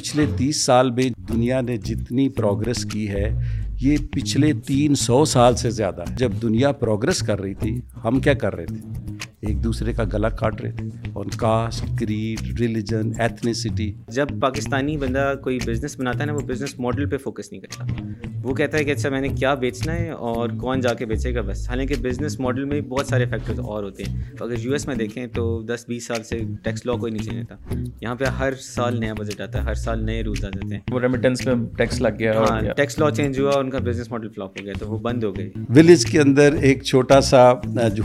پچھلے تیس سال میں دنیا نے جتنی پروگرس کی ہے یہ پچھلے تین سو سال سے زیادہ ہے جب دنیا پروگرس کر رہی تھی ہم کیا کر رہے تھے ایک دوسرے کا گلا کاٹ رہے تھے اور کاسٹ کریڈ ریلیجن ایتھنیسٹی جب پاکستانی بندہ کوئی بزنس بناتا ہے نا وہ بزنس ماڈل پہ فوکس نہیں کرتا وہ کہتا ہے کہ اچھا میں نے کیا بیچنا ہے اور کون جا کے بیچے گا بس حالانکہ بزنس ماڈل میں بہت سارے فیکٹرز اور ہوتے ہیں اگر یو ایس میں دیکھیں تو دس بیس سال سے ٹیکس لا کوئی نہیں چینج تھا یہاں پہ ہر سال نیا بجٹ آتا ہے ہر سال نئے رولز آ جاتے ہیں وہ ریمیٹنس میں ٹیکس لگ گیا ہاں ٹیکس لا چینج ہوا اور ان کا بزنس ماڈل فلاپ ہو گیا تو وہ بند ہو گئی ولیج کے اندر ایک چھوٹا سا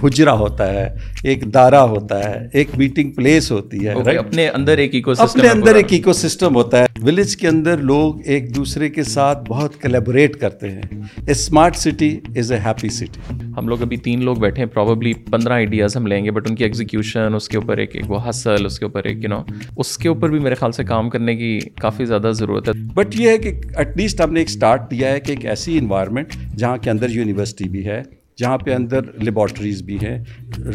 حجرا ہوتا ہے ایک دارہ ہوتا ہے ایک میٹنگ پلیس ہوتی ہے اپنے اندر ایک ایکو سسٹم اپنے اندر ایک ایکو سسٹم ہوتا ہے ولیج کے اندر لوگ ایک دوسرے کے ساتھ بہت کلیبریٹ کریٹ کرتے ہیں a smart city is a happy city ہم لوگ ابھی تین لوگ بیٹھے ہیں پروبیبلی پندرہ آئیڈیاز ہم لیں گے بٹ ان کی ایگزیکیوشن اس کے اوپر ایک ایک وہ حاصل اس کے اوپر ایک یو نو اس کے اوپر بھی میرے خیال سے کام کرنے کی کافی زیادہ ضرورت ہے بٹ یہ ہے کہ ایٹ لیسٹ ہم نے ایک اسٹارٹ دیا ہے کہ ایک ایسی انوائرمنٹ جہاں کے اندر یونیورسٹی بھی ہے جہاں پہ اندر لیبارٹریز بھی ہیں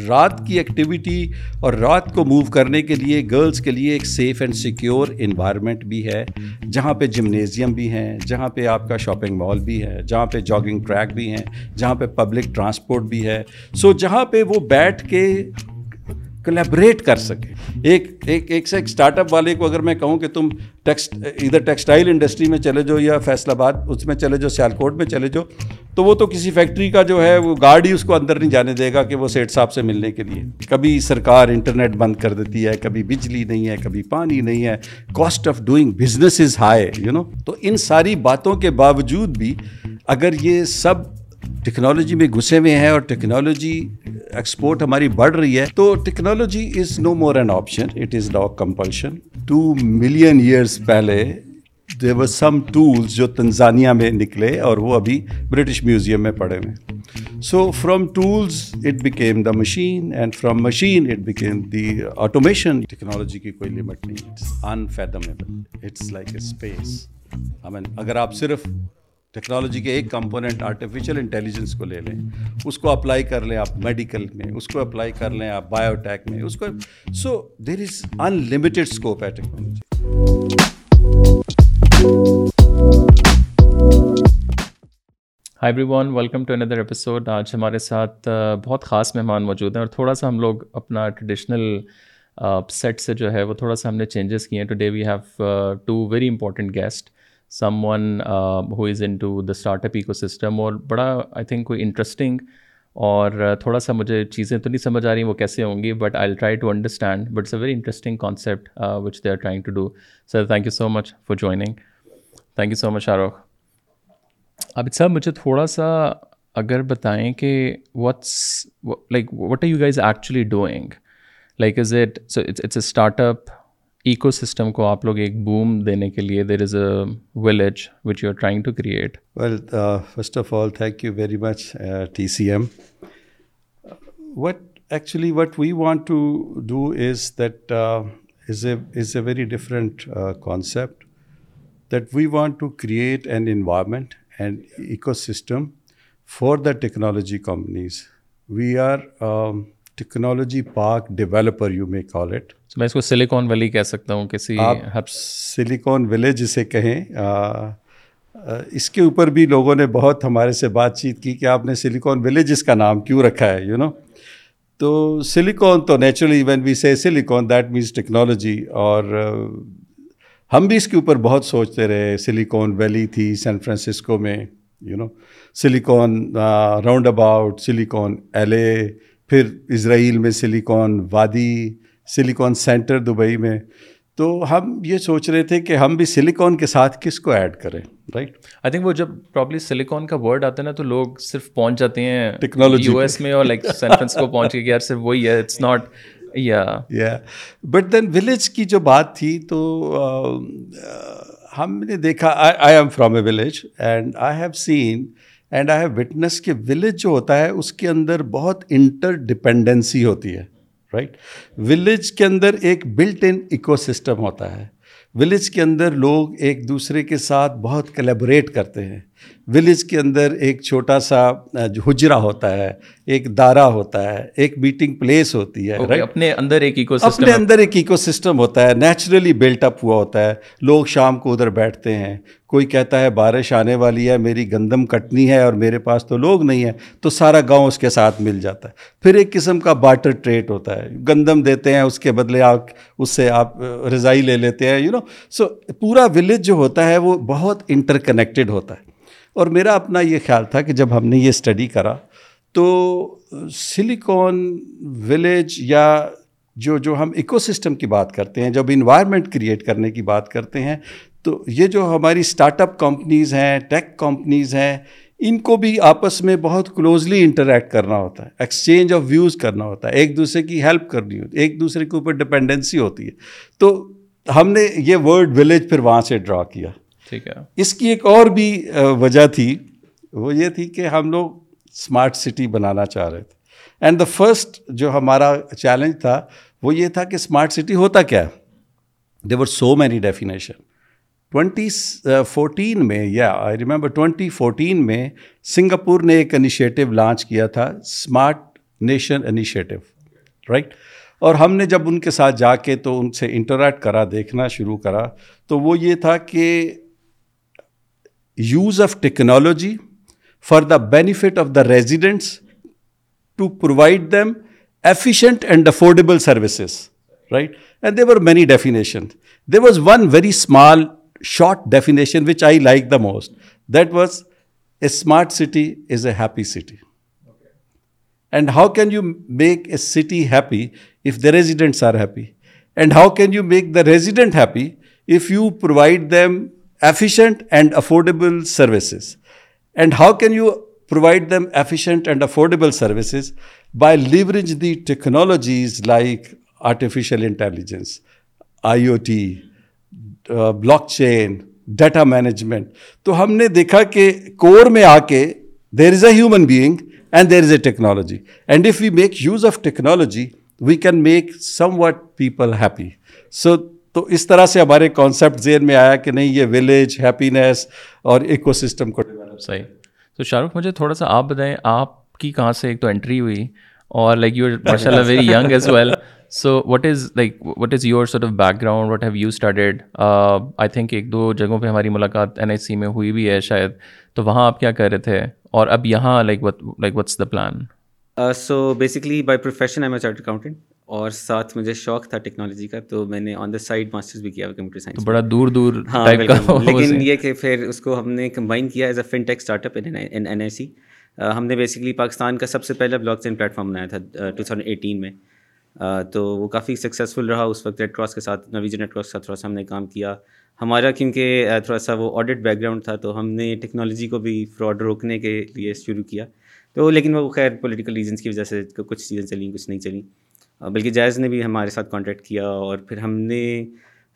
رات کی ایکٹیویٹی اور رات کو موو کرنے کے لیے گرلز کے لیے ایک سیف اینڈ سیکیور انوائرمنٹ بھی ہے جہاں پہ جمنیزیم بھی ہیں جہاں پہ آپ کا شاپنگ مال بھی ہے جہاں پہ جاگنگ ٹریک بھی ہیں جہاں پہ پبلک ٹرانسپورٹ بھی ہے سو جہاں پہ وہ بیٹھ کے کلیبریٹ کر سکے ایک ایک ایک سے ایک اسٹارٹ اپ والے کو اگر میں کہوں کہ تم ٹیکس ادھر ٹیکسٹائل انڈسٹری میں چلے جاؤ یا فیصلہ آباد اس میں چلے جاؤ سیالکوٹ میں چلے جاؤ تو وہ تو کسی فیکٹری کا جو ہے وہ گارڈ ہی اس کو اندر نہیں جانے دے گا کہ وہ سیٹ صاحب سے ملنے کے لیے کبھی سرکار انٹرنیٹ بند کر دیتی ہے کبھی بجلی نہیں ہے کبھی پانی نہیں ہے cost of doing business is high you know تو ان ساری باتوں کے باوجود بھی اگر یہ سب ٹیکنالوجی میں گھسے ہوئے ہیں اور ٹیکنالوجی ایکسپورٹ ہماری بڑھ رہی ہے تو technology is no more an option it is compulsion two million years پہلے سم جو تنزانیہ میں نکلے اور وہ ابھی برٹش میوزیم میں پڑے ہوئے so from tools it became the machine and from machine it became the automation technology کی کوئی لمٹ نہیں unfathomable it's like a space اگر آپ صرف ٹیکنالوجی کے ایک کمپوننٹ آرٹیفیشیل انٹیلیجنس کو لے لیں اس کو اپلائی کر لیں آپ میڈیکل میں اس کو اپلائی کر لیں آپ بایو ٹیک میں اس کو so there is an scope ہے ٹیکنالوجی ہائی ویلکم ٹو اندر ایپیسوڈ آج ہمارے ساتھ بہت خاص مہمان موجود ہیں اور تھوڑا سا ہم لوگ اپنا ٹریڈیشنل سیٹ سے جو ہے وہ تھوڑا سا ہم نے چینجز کیے today we have two very important guest someone who is into the startup ecosystem اور بڑا آئی تھنک کوئی انٹرسٹنگ اور uh, تھوڑا سا مجھے چیزیں تو نہیں سمجھ آ رہی وہ کیسے ہوں گی but I try to understand but it's a very interesting concept which they are trying to do sir thank you so much for joining thank you so much آروخ اب سر مجھے تھوڑا سا اگر بتائیں کہ what's like what are you guys actually doing like is it it's a startup ecosystem کو آپ لوگ ایک بوم دینے کے لیے there is a village which you are trying to create well first of all thank you very much T C M what actually what we want to do is that is a is a very different concept that we want to create an environment and ecosystem for the technology companies we are technology park developer you may call it میں اس کو Silicon Valley کہہ سکتا ہوں کسی آپ Silicon Village اسے کہیں اس کے اوپر بھی لوگوں نے بہت ہمارے سے بات چیت کی کہ آپ نے سلیکون ویلیج اس کا نام کیوں رکھا ہے یو نو تو سلیکون تو naturally even we say silicon that means technology اور ہم بھی اس کے اوپر بہت سوچتے رہے سلیکون ویلی تھی سین فرانسسکو میں you know Silicon roundabout Silicon L A پھر اسرائیل میں سلیکون وادی سلیکون سینٹر دبئی میں تو ہم یہ سوچ رہے تھے کہ ہم بھی سلیکون کے ساتھ کس کو ایڈ کریں رائٹ آئی تھنک وہ جب پرابلی سلیکون کا ورڈ آتا ہے نا تو لوگ صرف پہنچ جاتے ہیں ٹیکنالوجی یو ایس میں اور لائک پہنچ یار صرف وہی ہے اٹس ناٹ یا بٹ دین ولیج کی جو بات تھی تو ہم نے دیکھا I am from a village and I have seen and I have witness کہ ولیج جو ہوتا ہے اس کے اندر بہت انٹر ڈپینڈنسی ہوتی ہے رائٹ ولیج کے اندر ایک بلٹ ان سسٹم ہوتا ہے ولیج کے اندر لوگ ایک دوسرے کے ساتھ بہت کلیبوریٹ کرتے ہیں ولیج کے اندر ایک چھوٹا سا حجرہ ہوتا ہے ایک دارا ہوتا ہے ایک میٹنگ پلیس ہوتی ہے اپنے اندر ایک ایکو سسٹم اپنے اندر ایک ایکو سسٹم ہوتا ہے نیچرلی بلٹ اپ ہوا ہوتا ہے لوگ شام کو ادھر بیٹھتے ہیں کوئی کہتا ہے بارش آنے والی ہے میری گندم کٹنی ہے اور میرے پاس تو لوگ نہیں ہیں تو سارا گاؤں اس کے ساتھ مل جاتا ہے پھر ایک قسم کا بارٹر ٹریٹ ہوتا ہے گندم دیتے ہیں اس کے بدلے آپ اس سے آپ رضائی لے لیتے ہیں یو نو سو پورا ولیج جو ہوتا ہے وہ بہت انٹر کنیکٹڈ ہوتا ہے اور میرا اپنا یہ خیال تھا کہ جب ہم نے یہ اسٹڈی کرا تو سلیکون ولیج یا جو جو ہم ایکو سسٹم کی بات کرتے ہیں جب انوائرمنٹ کریٹ کرنے کی بات کرتے ہیں تو یہ جو ہماری اسٹارٹ اپ کمپنیز ہیں ٹیک کمپنیز ہیں ان کو بھی آپس میں بہت کلوزلی انٹریکٹ کرنا ہوتا ہے ایکسچینج آف ویوز کرنا ہوتا ہے ایک دوسرے کی ہیلپ کرنی ہوتی ہے ایک دوسرے کے اوپر ڈپینڈنسی ہوتی ہے تو ہم نے یہ ورڈ ولیج پھر وہاں سے ڈرا کیا ٹھیک ہے اس کی ایک اور بھی وجہ تھی وہ یہ تھی کہ ہم لوگ اسمارٹ سٹی بنانا چاہ رہے تھے اینڈ دا فرسٹ جو ہمارا چیلنج تھا وہ یہ تھا کہ اسمارٹ سٹی ہوتا کیا ور so many definition twenty fourteen میں یا آئی ریمبر ٹوینٹی فورٹین میں سنگاپور نے ایک انیشیٹیو لانچ کیا تھا اسمارٹ نیشن انیشیٹیو رائٹ اور ہم نے جب ان کے ساتھ جا کے تو ان سے انٹریکٹ کرا دیکھنا شروع کرا تو وہ یہ تھا کہ use of technology for the benefit of the residents to provide them efficient and affordable services, right? And there were many definitions. There was one very small, short definition which I liked the most. That was, a smart city is a happy city. Okay. And how can you make a city happy if the residents are happy? And how can you make the resident happy if you provide them efficient and affordable services and how can you provide them efficient and affordable services by leverage the technologies like artificial intelligence I O T blockchain data management تو ہم نے دیکھا کہ core میں آ کے there is a human being and there is a technology and if we make use of technology we can make somewhat people happy so تو اس طرح سے ہمارے کانسیپٹ ذہن میں آیا کہ نہیں یہ ولیج ہیپینیس اور ایکو سسٹم کو ڈیولپ صحیح تو شاہ رخ مجھے تھوڑا سا آپ بتائیں آپ کی کہاں سے ایک تو انٹری ہوئی اور لائک یو ماشاء اللہ very young as well so what is like what is your of background what have you started I think ایک دو جگہوں پہ ہماری ملاقات این آئی سی میں ہوئی بھی ہے شاید تو وہاں آپ کیا کر رہے تھے اور اب یہاں like like what's the plan so basically by profession am a chartered accountant اور ساتھ مجھے شوق تھا ٹیکنالوجی کا تو میں نے آن دا سائڈ ماسٹرز بھی کیا کمپیوٹر سائنس بڑا دور دور ہاں لیکن یہ کہ پھر اس کو ہم نے کمبائن کیا as a fintech startup N I C ہم نے بیسکلی پاکستان کا سب سے پہلا بلاک چین پلیٹ فارم بنایا تھا ٹو تھاؤزنڈ ایٹین میں تو وہ کافی سکسیزفل رہا اس وقت ریڈ کراس کے ساتھ نویجن ریڈ کراس کا تھوڑا سا ہم نے کام کیا ہمارا کیونکہ تھوڑا سا وہ آڈٹ بیک گراؤنڈ تھا تو ہم نے ٹیکنالوجی کو بھی فراڈ روکنے کے لیے شروع کیا تو لیکن وہ خیر پولیٹیکل ریزنس کی وجہ سے کچھ چیزیں چلیں کچھ نہیں چلیں بلکہ جائز نے بھی ہمارے ساتھ کانٹیکٹ کیا اور پھر ہم نے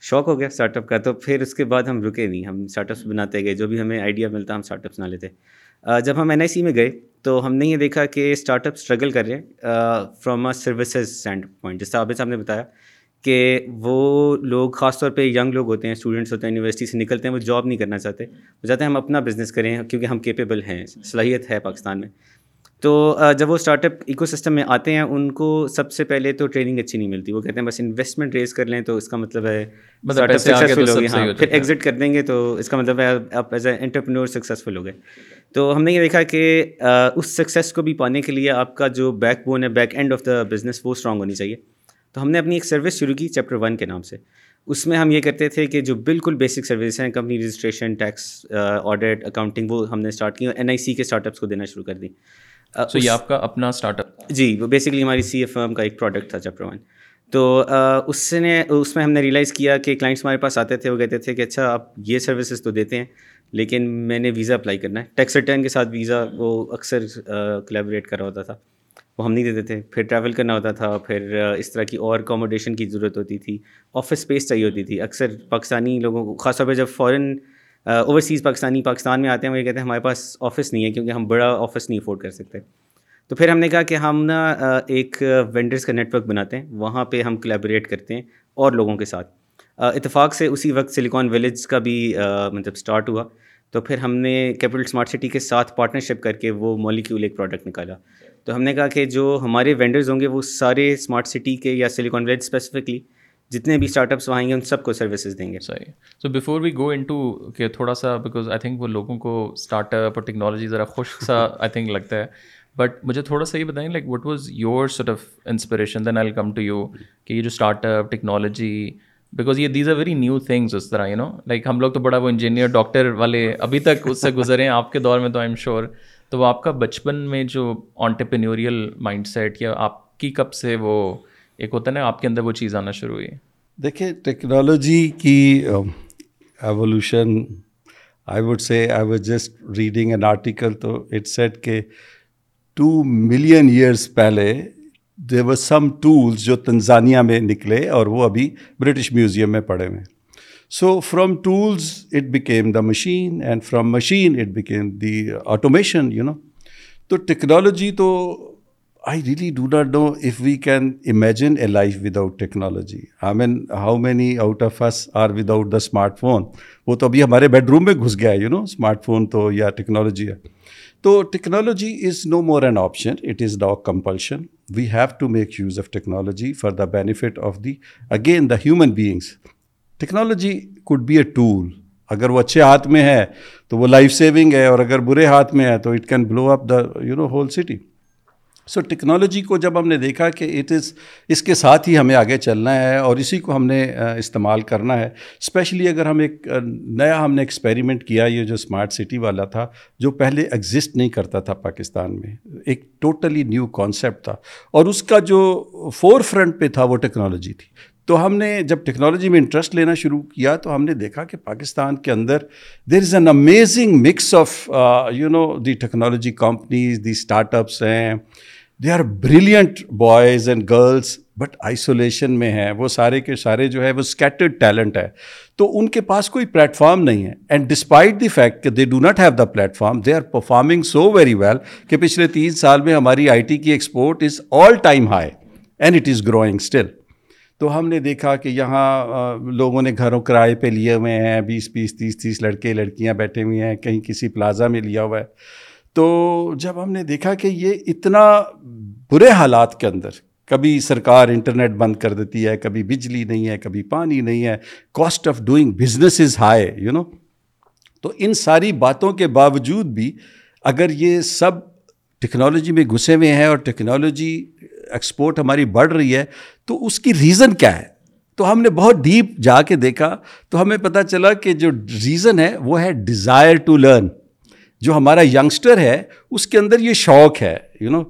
شوق ہو گیا اسٹارٹ اپ کا تو پھر اس کے بعد ہم رکے نہیں ہم اسٹارٹ اپس بناتے گئے جو بھی ہمیں آئیڈیا ملتا ہم اسٹارٹ اپس بنا لیتے جب ہم این آئی سی میں گئے تو ہم نے یہ دیکھا کہ اسٹارٹ اپ اسٹرگل کر رہے ہیں from a services standpoint جس طرح عابد صاحب نے بتایا کہ وہ لوگ خاص طور پہ ینگ لوگ ہوتے ہیں اسٹوڈنٹس ہوتے ہیں یونیورسٹی سے نکلتے ہیں وہ جاب نہیں کرنا چاہتے وہ چاہتے ہیں ہم اپنا بزنس کریں کیونکہ ہم کیپیبل ہیں صلاحیت ہے پاکستان میں تو جب وہ اسٹارٹ اپ ایکو سسٹم میں آتے ہیں ان کو سب سے پہلے تو ٹریننگ اچھی نہیں ملتی وہ کہتے ہیں بس انویسٹمنٹ ریز کر لیں تو اس کا مطلب ہے مطلب ہاں، پھر ایگزٹ کر دیں گے تو اس کا مطلب ہے آپ ایز اے انٹرپرینور سکسیزفل ہو گئے تو ہم نے یہ دیکھا کہ اس سکسیز کو بھی پانے کے لیے آپ کا جو بیک بون ہے back end of the business وہ اسٹرانگ ہونی چاہیے تو ہم نے اپنی ایک سروس شروع کی چیپٹر ون کے نام سے اس میں ہم یہ کرتے تھے کہ جو بالکل بیسک سروس ہیں company registration tax audit accounting وہ ہم نے اسٹارٹ کی این آئی سی کے اسٹارٹ اپس کو دینا شروع کر دیں یہ آپ کا اپنا اسٹارٹ اپ جی وہ بیسکلی ہماری سی ایف ایم کا ایک پروڈکٹ تھا چپٹر ون تو اس سے نے اس میں ہم نے ریئلائز کیا کہ کلائنٹس ہمارے پاس آتے تھے وہ کہتے تھے کہ اچھا آپ یہ سروسز تو دیتے ہیں لیکن میں نے ویزا اپلائی کرنا ہے ٹیکس ریٹرن کے ساتھ ویزا وہ اکثر کلیبریٹ کرا ہوتا تھا وہ ہم نہیں دیتے تھے پھر ٹریول کرنا ہوتا تھا پھر اس طرح کی اور اکوموڈیشن کی ضرورت ہوتی تھی آفس اسپیس چاہیے ہوتی تھی اکثر پاکستانی لوگوں کو خاص طور پہ جب فورن اوورسیز پاکستانی پاکستان میں آتے ہیں وہ یہ کہتے ہیں ہمارے پاس آفس نہیں ہے کیونکہ ہم بڑا آفس نہیں افورڈ کر سکتے تو پھر ہم نے کہا کہ ہم نا ایک وینڈرس کا نیٹ ورک بناتے ہیں وہاں پہ ہم کلیبریٹ کرتے ہیں اور لوگوں کے ساتھ اتفاق سے اسی وقت سلیکان ویلیج کا بھی مطلب اسٹارٹ ہوا تو پھر ہم نے کیپٹل اسمارٹ سٹی کے ساتھ پارٹنرشپ کر کے وہ مولیکیول ایک پروڈکٹ نکالا تو ہم نے کہا کہ جو ہمارے وینڈرز ہوں گے وہ سارے اسمارٹ سٹی کے یا سلیکان ویلیج اسپیسیفکلی جتنے بھی اسٹارٹ اپس آئیں گے ان سب کو سروسز دیں گے صحیح so before we go into کہ تھوڑا سا بیکاز آئی تھنک وہ لوگوں کو اسٹارٹ اپ اور ٹیکنالوجی ذرا خوش سا آئی تھنک لگتا ہے بٹ مجھے تھوڑا سا یہ بتائیں like what was your sort of inspiration then I come to you کہ یہ جو اسٹارٹ اپ ٹیکنالوجی بیکاز یہ these are very new things اس طرح یو نو لائک ہم لوگ تو بڑا وہ انجینئر ڈاکٹر والے ابھی تک اس سے گزرے ہیں آپ کے دور میں تو آئی ایم شیور تو وہ آپ کا بچپن میں جو آنٹرپینوریل مائنڈ سیٹ یا آپ کی کب سے وہ ایک ہوتا ہے نا آپ کے اندر وہ چیز آنا شروع ہوئی دیکھیے ٹیکنالوجی کی evolution I would say I was just reading an article تو اٹ سیٹ کہ ٹو ملین ایئرس پہلے دے و سم ٹولس جو تنزانیہ میں نکلے اور وہ ابھی برٹش میوزیم میں پڑے ہوئے so from tools it became the machine and from machine it became the automation you know تو ٹیکنالوجی تو I really do not know if we can imagine a life without technology I mean how many out of us are without the smartphone وہ تو ابھی ہمارے bed room میں گھس گیا ہے یو نو اسمارٹ فون تو یا ٹیکنالوجی ہے تو technology is no more an option it is نا compulsion we have to make use of technology for the benefit of the again the human beings technology could be a tool اگر وہ اچھے ہاتھ میں ہے تو وہ لائف سیونگ ہے اور اگر برے ہاتھ میں ہے تو it can blow up the you know whole city so technology کو جب ہم نے دیکھا کہ اٹ از اس کے ساتھ ہی ہمیں آگے چلنا ہے اور اسی کو ہم نے استعمال کرنا ہے اسپیشلی اگر ہم ایک نیا ہم نے ایکسپیریمنٹ کیا یہ جو اسمارٹ سٹی والا تھا جو پہلے ایگزسٹ نہیں کرتا تھا پاکستان میں ایک ٹوٹلی نیو کانسیپٹ تھا اور اس کا جو فور فرنٹ پہ تھا وہ ٹیکنالوجی تھی تو ہم نے جب ٹیکنالوجی میں انٹرسٹ لینا شروع کیا تو ہم نے دیکھا کہ پاکستان کے اندر there is an amazing mix of you know the technology companies the startups ہیں they are brilliant boys and girls but isolation میں ہیں وہ سارے کے سارے جو ہے وہ اسکیٹرڈ ٹیلنٹ ہے تو ان کے پاس کوئی پلیٹ فارم نہیں ہے اینڈ ڈسپائٹ دی فیکٹ کہ they do not have the platform they are performing so very well کہ پچھلے تین سال میں ہماری آئی ٹی کی export is all time high and it is growing still تو ہم نے دیکھا کہ یہاں لوگوں نے گھروں کرائے پہ لیے ہوئے ہیں بیس بیس تیس تیس لڑکے لڑکیاں بیٹھے ہوئے ہیں کہیں کسی پلازا میں لیا ہوا ہے تو جب ہم نے دیکھا کہ یہ اتنا برے حالات کے اندر کبھی سرکار انٹرنیٹ بند کر دیتی ہے کبھی بجلی نہیں ہے کبھی پانی نہیں ہے cost of doing business is high you know تو ان ساری باتوں کے باوجود بھی اگر یہ سب ٹیکنالوجی میں گھسے ہوئے ہیں اور ٹیکنالوجی ایکسپورٹ ہماری بڑھ رہی ہے تو اس کی ریزن کیا ہے تو ہم نے بہت ڈیپ جا کے دیکھا تو ہمیں پتہ چلا کہ جو ریزن ہے وہ ہے ڈیزائر ٹو لرن جو ہمارا ینگسٹر ہے اس کے اندر یہ شوق ہے یو نو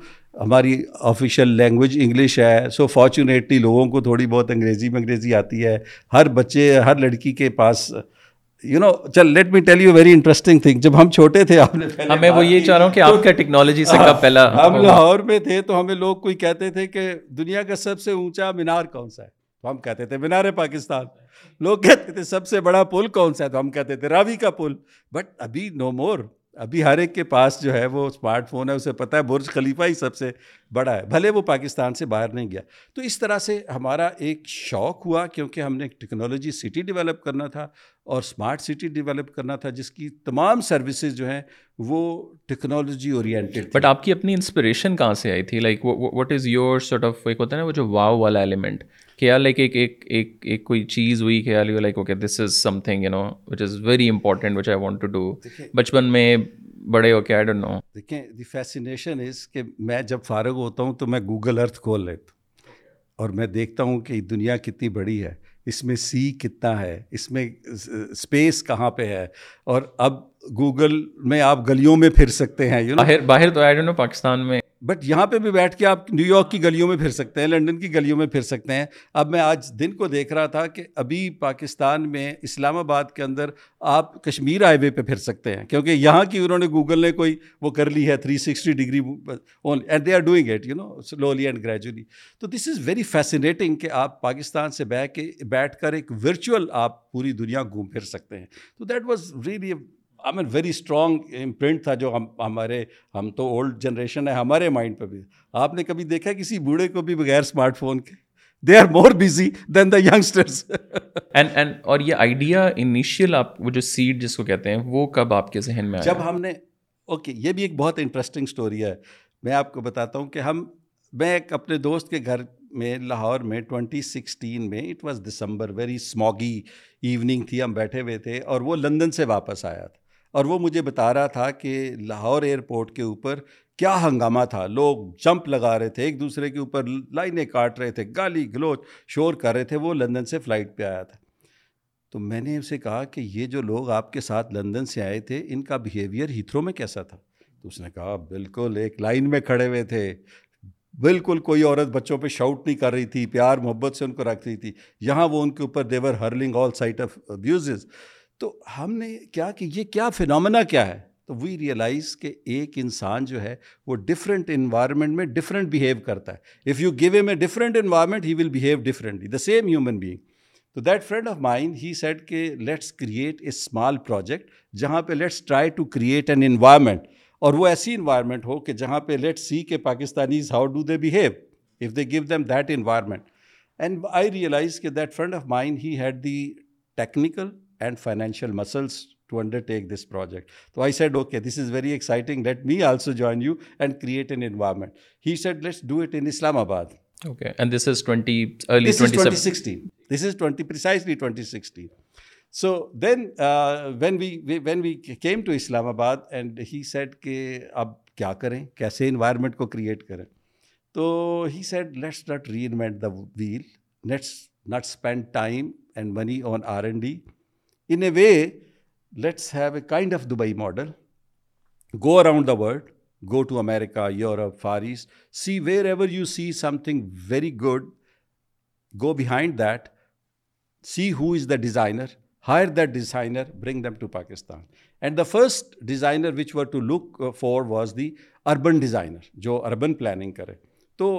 ہماری آفیشیل لینگویج انگلش ہے سو فارچونیٹلی لوگوں کو تھوڑی بہت انگریزی میں انگریزی آتی ہے ہر بچے ہر لڑکی کے پاس یو نو چل let me tell you very interesting thing جب ہم چھوٹے تھے آپ نے ہمیں وہ یہ چاہ رہا ہوں کہ آپ کا ٹیکنالوجی سے کب پہلا ہم لاہور میں تھے تو ہمیں لوگ کوئی کہتے تھے کہ دنیا کا سب سے اونچا مینار کون سا ہے تو ہم کہتے تھے مینار پاکستان لوگ کہتے تھے سب سے بڑا پل کون سا ہے تو ہم کہتے تھے راوی کا پل بٹ ابھی نو مور ابھی ہر ایک کے پاس جو ہے وہ اسمارٹ فون ہے اسے پتہ ہے برج خلیفہ ہی سب سے بڑا ہے بھلے وہ پاکستان سے باہر نہیں گیا تو اس طرح سے ہمارا ایک شوق ہوا کیونکہ ہم نے ایک ٹیکنالوجی سٹی ڈیولپ کرنا تھا اور اسمارٹ سٹی ڈیولپ کرنا تھا جس کی تمام سروسز جو ہیں وہ ٹیکنالوجی اورینٹیڈ بٹ آپ کی اپنی انسپریشن کہاں سے آئی تھی like what is your sort of ایک ہوتا ہے نا وہ جو واؤ والا ایلیمنٹ کیا لائک ایک ایک ایک ایک کوئی چیز ہوئی کیا لیو like okay this is something you know which is very important which I want to do بچپن میں بڑے ہو کے آئی ڈونٹ نو دیکھیں دی فیسینیشن از کہ میں جب فارغ ہوتا ہوں تو میں گوگل ارتھ کھول لیتا ہوں اور میں دیکھتا ہوں کہ دنیا کتنی بڑی ہے اس میں سی کتنا ہے اس میں اسپیس کہاں پہ ہے اور اب گوگل میں آپ گلیوں میں پھر سکتے ہیں یو باہر تو آئی ڈونٹ نو پاکستان میں بٹ یہاں پہ بھی بیٹھ کے آپ نیو یارک کی گلیوں میں پھر سکتے ہیں لنڈن کی گلیوں میں پھر سکتے ہیں اب میں آج دن کو دیکھ رہا تھا کہ ابھی پاکستان میں اسلام آباد کے اندر آپ کشمیر ہائی وے پہ پھر سکتے ہیں کیونکہ یہاں کی انہوں نے گوگل نے کوئی وہ کر لی ہے three sixty degree only and they are doing it you know slowly and gradually تو دس از ویری فیسینیٹنگ کہ آپ پاکستان سے بہ کے بیٹھ کر ایک ورچوئل آپ پوری دنیا گھوم پھر سکتے ہیں تو that was really mean very strong imprint تھا جو ہم ہمارے ہم تو اولڈ جنریشن ہے ہمارے مائنڈ پہ بھی آپ نے کبھی دیکھا کسی بوڑھے کو بھی بغیر اسمارٹ فون کے they are more busy than the and and اور یہ آئیڈیا انیشیل آپ وہ جو سیڈ جس کو کہتے ہیں وہ کب آپ کے ذہن میں جب ہم نے اوکے یہ بھی ایک بہت انٹرسٹنگ اسٹوری ہے میں آپ کو بتاتا ہوں کہ ہم میں ایک اپنے دوست کے گھر میں لاہور میں ٹوینٹی سکسٹین میں it was December very smoggy evening تھی ہم بیٹھے ہوئے تھے اور وہ لندن سے واپس آیا تھا اور وہ مجھے بتا رہا تھا کہ لاہور ایئرپورٹ کے اوپر کیا ہنگامہ تھا لوگ جمپ لگا رہے تھے ایک دوسرے کے اوپر لائنیں کاٹ رہے تھے گالی گلوچ شور کر رہے تھے وہ لندن سے فلائٹ پہ آیا تھا تو میں نے اسے کہا کہ یہ جو لوگ آپ کے ساتھ لندن سے آئے تھے ان کا بیہیویئر ہیتھرو میں کیسا تھا تو اس نے کہا بالکل ایک لائن میں کھڑے ہوئے تھے بالکل کوئی عورت بچوں پہ شاؤٹ نہیں کر رہی تھی پیار محبت سے ان کو رکھ رہی تھی یہاں وہ ان کے اوپر they were hurling all sort of abuses تو ہم نے کیا کہ یہ کیا فنامنا کیا ہے تو وی ریئلائز کہ ایک انسان جو ہے وہ ڈفرینٹ انوائرمنٹ میں ڈفرینٹ بہیو کرتا ہے if you give a a different environment he will behave differently the same human being تو that friend of mind he said کہ let's create a small project جہاں پہ let's try to create an environment اور وہ ایسی environment ہو کہ جہاں پہ لیٹ سی کہ Pakistanis how do they behave if they give them that environment and I realize کہ that friend of mind he had the technical and financial muscles to undertake this project تو I said okay this is very exciting let me also join you and create an environment he said let's do it in Islamabad this is twenty twenty precisely sixteen so then when we when we came to Islamabad and he set کہ اب کیا کریں کیسے environment کو create کریں تو ہی let's not reinvent the wheel let's not spend time and money on R and D in a way let's have a kind of Dubai model go around the world go to America Europe فارس سی wherever you see something very good go behind that see who is the designer hire that designer bring them to Pakistan and the first designer which were to look for was the urban designer جو urban planning کرے تو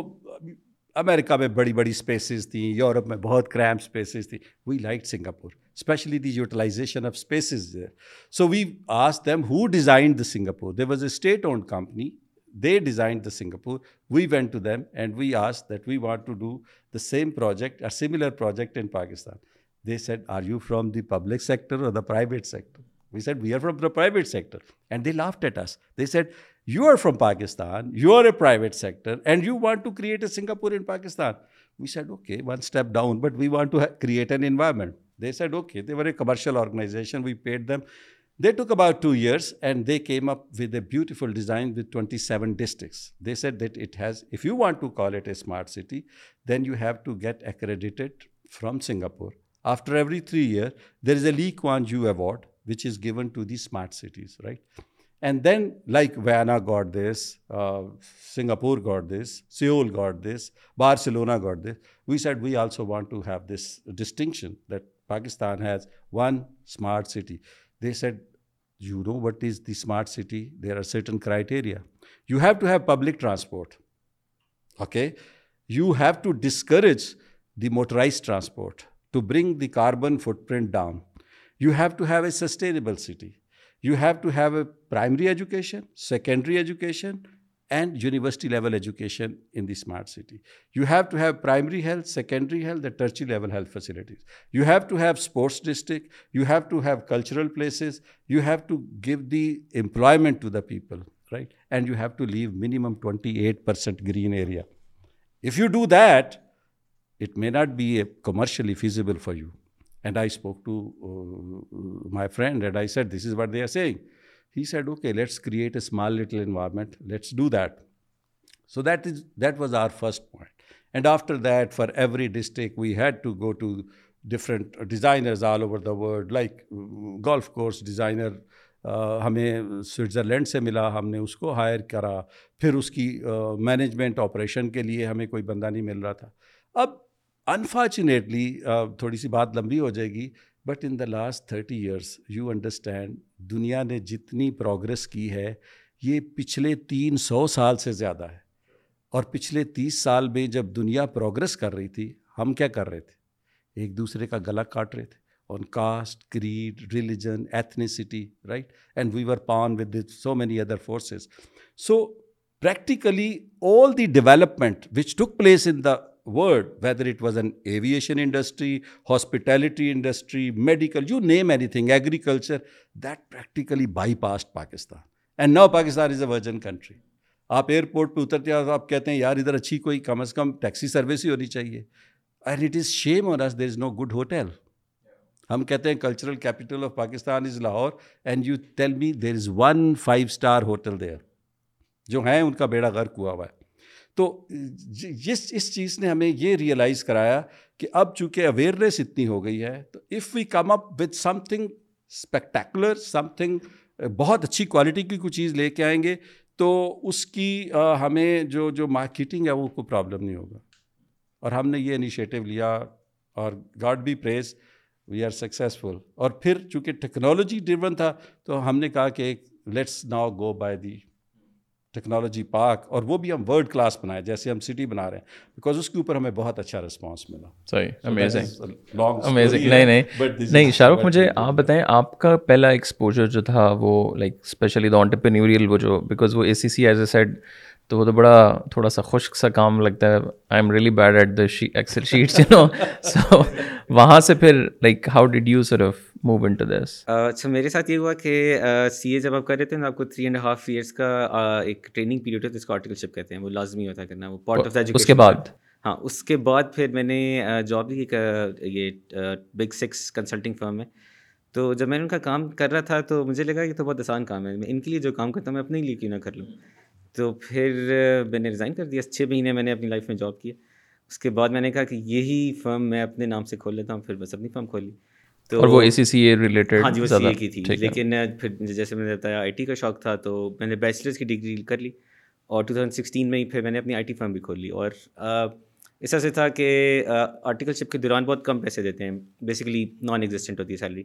America میں بڑی بڑی species تھیں Europe میں بہت کریم spaces تھیں we like Singapore especially the utilization of spaces there. So we asked them who designed the Singapore. There was a state-owned company. They designed the Singapore. We went to them and we asked that we want to do the same project, a similar project in Pakistan. They said, are you from the public sector or the private sector? We said, we are from the private sector. And they laughed at us. They said, you are from Pakistan, you are a private sector, and you want to create a Singapore in Pakistan. We said, okay, one step down, but we want to create an environment. They said, okay, they were a commercial organization. We paid them. They took about 2 years and they came up with a beautiful design with 27 districts. They said that it has, if you want to call it a smart city, then you have to get accredited from Singapore. After every 3 years, there is a Lee Kuan Yew award, which is given to the smart cities, right? And then like Vienna got this, uh, Singapore got this, Seoul got this, Barcelona got this. We said we also want to have this distinction that Pakistan has one smart city. They said, you know what is the smart city? There are certain criteria. You have to have public transport. Okay? You have to discourage the motorized transport to bring the carbon footprint down. You have to have a sustainable city. You have to have a primary education, secondary education, and university level education in the smart city. You have to have primary health, secondary health, the tertiary level health facilities. You have to have sports district, you have to have cultural places, you have to give the employment to the people, right? And you have to leave minimum 28% green area. If you do that, it may not be commercially feasible for you. And I spoke to uh, my friend and I said, this is what they are saying. He said okay let's create a small little environment let's do that so that is that was our first point and after that for every district we had to go to different designers all over the world like golf course designer ہمیں Switzerland سے ملا ہم نے اس کو hire کرا پھر اس کی مینجمنٹ آپریشن کے لیے ہمیں کوئی بندہ نہیں مل رہا تھا اب انفارچونیٹلی تھوڑی سی بات لمبی ہو جائے گی but in the last thirty years you understand دنیا نے جتنی پروگرس کی ہے یہ پچھلے تین سو سال سے زیادہ ہے اور پچھلے تیس سال میں جب دنیا پروگرس کر رہی تھی ہم کیا کر رہے تھے ایک دوسرے کا گلا کاٹ رہے تھے on caste creed religion ethnicity right and we were pawn with so many other forces so practically all the development which took place in the world whether it was an aviation industry hospitality industry medical you name anything agriculture that practically bypassed Pakistan and now Pakistan is a virgin country آپ airport پہ اترتے ہیں آپ کہتے ہیں یار ادھر اچھی کوئی کم از کم ٹیکسی سروس ہی ہونی چاہیے اینڈ اٹ از شیم اور there is no good hotel ہم کہتے ہیں cultural capital of Pakistan is Lahore and you tell me there is one five star hotel there جو ہیں ان کا بیڑا غرق ہوا ہوا ہے تو جی- جس اس چیز نے ہمیں یہ ریئلائز کرایا کہ اب چونکہ اویئرنیس اتنی ہو گئی ہے تو if we come up with something spectacular something بہت اچھی کوالٹی کی کوئی چیز لے کے آئیں گے تو اس کی ہمیں جو جو مارکیٹنگ ہے وہ کوئی پرابلم نہیں ہوگا اور ہم نے یہ انیشیٹو لیا اور God be praised we are successful اور پھر چونکہ ٹیکنالوجی ڈریون تھا تو ہم نے کہا کہ let's now go by the technology park اور وہ بھی ہم ورلڈ کلاس بنائے جیسے ہم سٹی بنا رہے ہیں بیکاز اس کے اوپر ہمیں بہت اچھا رسپانس ملا نہیں نہیں شاہ رخ مجھے آپ بتائیں آپ کا پہلا ایکسپوجر جو تھا وہ لائک اسپیشلی دا آنٹرپرینیوریل وہ جو بیکاز وہ A C C as a set تو وہ تو بڑا تھوڑا سا خشک سا کام لگتا ہے I am really bad at the Excel sheet you know so وہاں سے پھر like how did you sort of move into this اچھا میرے ساتھ یہ ہوا کہ سی اے جب آپ کر رہے تھے نا آپ کو تھری اینڈ ہاف ایئرس کا ایک ٹریننگ پیریڈ ہوتا ہے تو اس کو آرٹیکل شپ کہتے ہیں وہ لازمی ہوتا کرنا وہ پارٹ آف داجو اس کے بعد ہاں اس کے بعد پھر میں نے جاب لی یہ بگ سکس کنسلٹنگ فرم میں تو جب میں نے ان کا کام کر رہا تھا تو مجھے لگا کہ تو بہت آسان کام ہے میں ان کے لیے جو کام کرتا ہوں میں اپنے لیے کیوں نہ کر لوں تو پھر میں نے ریزائن کر دیا چھ مہینے میں نے اپنی لائف میں جاب کیا اس کے بعد میں نے کہا کہ یہی فرم میں اپنے نام سے کھول لیتا ہوں پھر بس اپنی فرم کھول لی تو اور وہ اے اے سی سی سی ریلیٹڈ ہاں جی وہ اے کی تھی لیکن پھر جیسے میں نے بتایا آئی ٹی کا شوق تھا تو میں نے بیچلرس کی ڈگری کر لی اور ٹو تھاؤزنڈ سکسٹین میں ہی پھر میں نے اپنی آئی ٹی فارم بھی کھول لی اور اس طرح سے تھا کہ آرٹیکل شپ کے دوران بہت کم پیسے دیتے ہیں بیسکلی نان ایگزسٹنٹ ہوتی ہے سیلری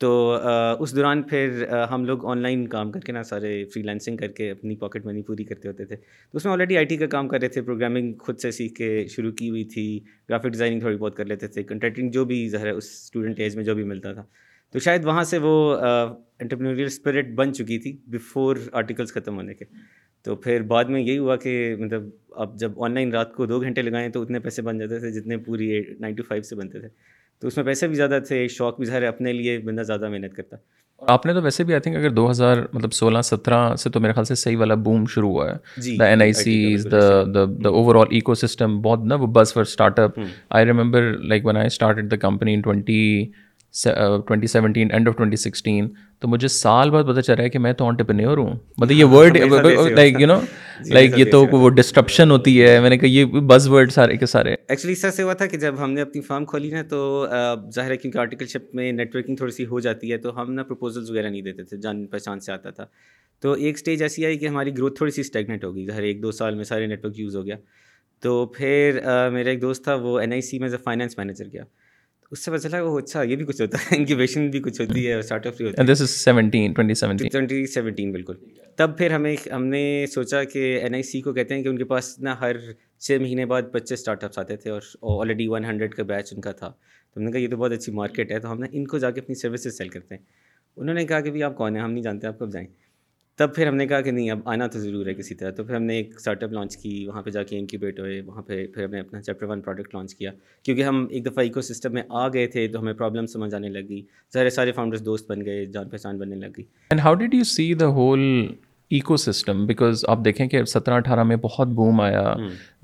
تو اس دوران پھر ہم لوگ آن لائن کام کر کے نا سارے فری لینسنگ کر کے اپنی پاکٹ منی پوری کرتے ہوتے تھے تو اس میں آلریڈی آئی ٹی کا کام کر رہے تھے پروگرامنگ خود سے سیکھ کے شروع کی ہوئی تھی گرافک ڈیزائننگ تھوڑی بہت کر لیتے تھے کنٹریکٹنگ جو بھی ظاہر ہے اس اسٹوڈنٹ ایج میں جو بھی ملتا تھا تو شاید وہاں سے وہ انٹرپرینوریل اسپرٹ بن چکی تھی بیفور آرٹیکلس ختم ہونے کے تو پھر بعد میں یہی ہوا کہ مطلب اب جب آن لائن رات کو دو گھنٹے لگائیں تو اتنے پیسے بن جاتے تھے جتنے پوری نائن ٹو فائیو سے بنتے تھے تو اس میں پیسے بھی زیادہ تھے شوق بھی ظاہر ہے اپنے لیے بندہ زیادہ محنت کرتا آپ نے تو ویسے بھی آئی تھنک اگر دو ہزار مطلب سولہ سترہ سے تو میرے خیال سے صحیح والا بوم شروع ہوا ہے the N I C is the the the overall ecosystem بہت نا وہ بس for startup I remember like when I start the company in twenty end of twenty sixteen تو مجھے سال بعد پتا چل رہا ہے کہ میں تو تو ہوں مطلب یہ ہاں، جی، یہ word like like you know وہ ڈسٹرپشن ہوتی ہے میں نے کہا یہ ورڈ سارے سارے کے ایکچولی اس طرح سے ہوا تھا کہ جب ہم نے اپنی فارم کھولی نا تو ظاہر ہے کیونکہ آرٹیکل شپ میں نیٹ ورکنگ تھوڑی سی ہو جاتی ہے تو ہم نا پرپوزل وغیرہ نہیں دیتے تھے جان پہچان سے آتا تھا تو ایک اسٹیج ایسی آئی کہ ہماری گروتھ تھوڑی سی اسٹیگنیٹ ہو گئی ایک دو سال میں سارے نیٹ ورک یوز ہو گیا تو پھر میرا ایک دوست تھا وہ این آئی سی میں فائنینس مینیجر گیا اس سے پتا چلا وہ اچھا یہ بھی کچھ ہوتا ہے انکیویشن بھی کچھ ہوتی ہے اسٹارٹ اپ بھی ہوتا ہے this is seventeen twenty seventeen بالکل تب پھر ہمیں ہم نے سوچا کہ این آئی سی کو کہتے ہیں کہ ان کے پاس نا ہر چھ مہینے بعد پچیس اسٹارٹ اپس آتے تھے اور آلریڈی ون ہنڈریڈ کا بیچ ان کا تھا تو ہم نے کہا یہ تو بہت اچھی مارکیٹ ہے تو ہم نے ان کو جا کے اپنی سروسز سیل کرتے ہیں انہوں نے کہا کہ بھائی آپ کون ہیں ہم نہیں جانتے آپ کب جائیں تب پھر ہم نے کہا کہ نہیں اب آنا تو ضرور ہے کسی طرح تو پھر ہم نے ایک اسٹارٹ اپ لانچ کی وہاں پہ جا کے انکیوبیٹ ہوئے وہاں پہ پھر ہم نے اپنا چیپٹر ون پروڈکٹ لانچ کیا کیونکہ ہم ایک دفعہ ایکو سسٹم میں آ گئے تھے تو ہمیں پرابلم سمجھ آنے لگی سارے سارے فاؤنڈرس دوست بن گئے جان پہچان بننے لگی and how did you see the whole ecosystem because آپ دیکھیں کہ سترہ اٹھارہ میں بہت بوم آیا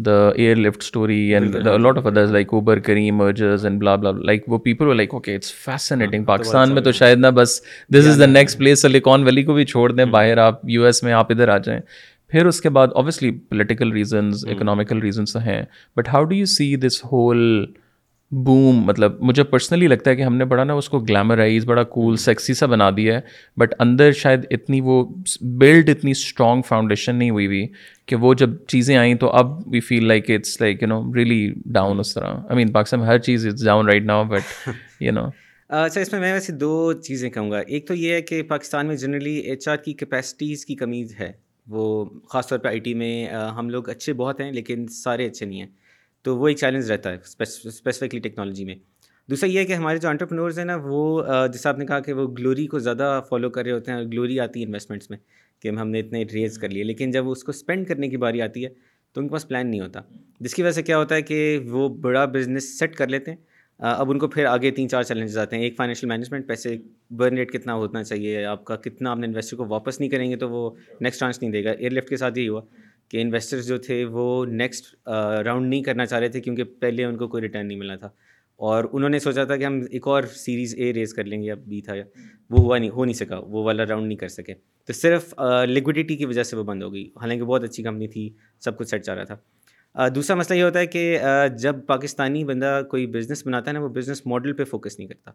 the Airlift story and lot of others like Uber Careem mergers and blah blah like وہ people like okay it's fascinating Pakistan میں تو شاید نہ بس this is the next place Silicon Valley کو بھی چھوڑ دیں ہاں. باہر آپ یو ایس میں آپ ادھر آ جائیں پھر اس کے بعد obviously political reasons economical reasons ہیں but how do you see this whole boom مطلب مجھے پرسنلی لگتا ہے کہ ہم نے بڑا نا اس کو گلیمرائز بڑا کول سیکسی سا بنا دیا ہے بٹ اندر شاید اتنی وہ بلڈ اتنی اسٹرانگ فاؤنڈیشن نہیں ہوئی ہوئی کہ وہ جب چیزیں آئیں تو اب we feel like it's like you know really down اس طرح آئی مین پاکستان میں ہر چیز is down right now but you know اچھا اس میں میں ویسے دو چیزیں کہوں گا ایک تو یہ ہے کہ پاکستان میں جنرلی ایچ آر کی کیپیسٹیز کی کمی ہے وہ خاص طور پہ آئی ٹی میں ہم لوگ اچھے بہت ہیں لیکن سارے اچھے نہیں ہیں تو وہ ایک چیلنج رہتا ہے اسپیسیفکلی ٹیکنالوجی میں دوسرا یہ ہے کہ ہمارے جو انٹرپرنورز ہیں نا وہ جیسے آپ نے کہا کہ وہ گلوری کو زیادہ فالو کر رہے ہوتے ہیں اور گلوری آتی ہے انویسٹمنٹس میں کہ ہم نے اتنے ریز کر لیے لیکن جب وہ اس کو اسپینڈ کرنے کی باری آتی ہے تو ان کے پاس پلان نہیں ہوتا جس کی وجہ سے کیا ہوتا ہے کہ وہ بڑا بزنس سیٹ کر لیتے ہیں اب ان کو پھر آگے تین چار چیلنجز آتے ہیں ایک فائنینشیل مینجمنٹ پیسے برن ریٹ کتنا ہونا چاہیے آپ کا کتنا آپ نے انویسٹر کو واپس نہیں کریں گے تو وہ نیکسٹ چانس نہیں دے گا ایئر لفٹ کے ساتھ یہی ہوا کہ انویسٹرز جو تھے وہ نیکسٹ راؤنڈ نہیں کرنا چاہ رہے تھے کیونکہ پہلے ان کو کوئی ریٹرن نہیں ملا تھا اور انہوں نے سوچا تھا کہ ہم ایک اور سیریز اے ریز کر لیں گے یا بی تھا یا وہ ہوا نہیں ہو نہیں سکا وہ والا راؤنڈ نہیں کر سکے تو صرف لکوڈیٹی کی وجہ سے وہ بند ہو گئی حالانکہ بہت اچھی کمپنی تھی سب کچھ سیٹ چاہ رہا تھا دوسرا مسئلہ یہ ہوتا ہے کہ جب پاکستانی بندہ کوئی بزنس بناتا ہے نا وہ بزنس ماڈل پہ فوکس نہیں کرتا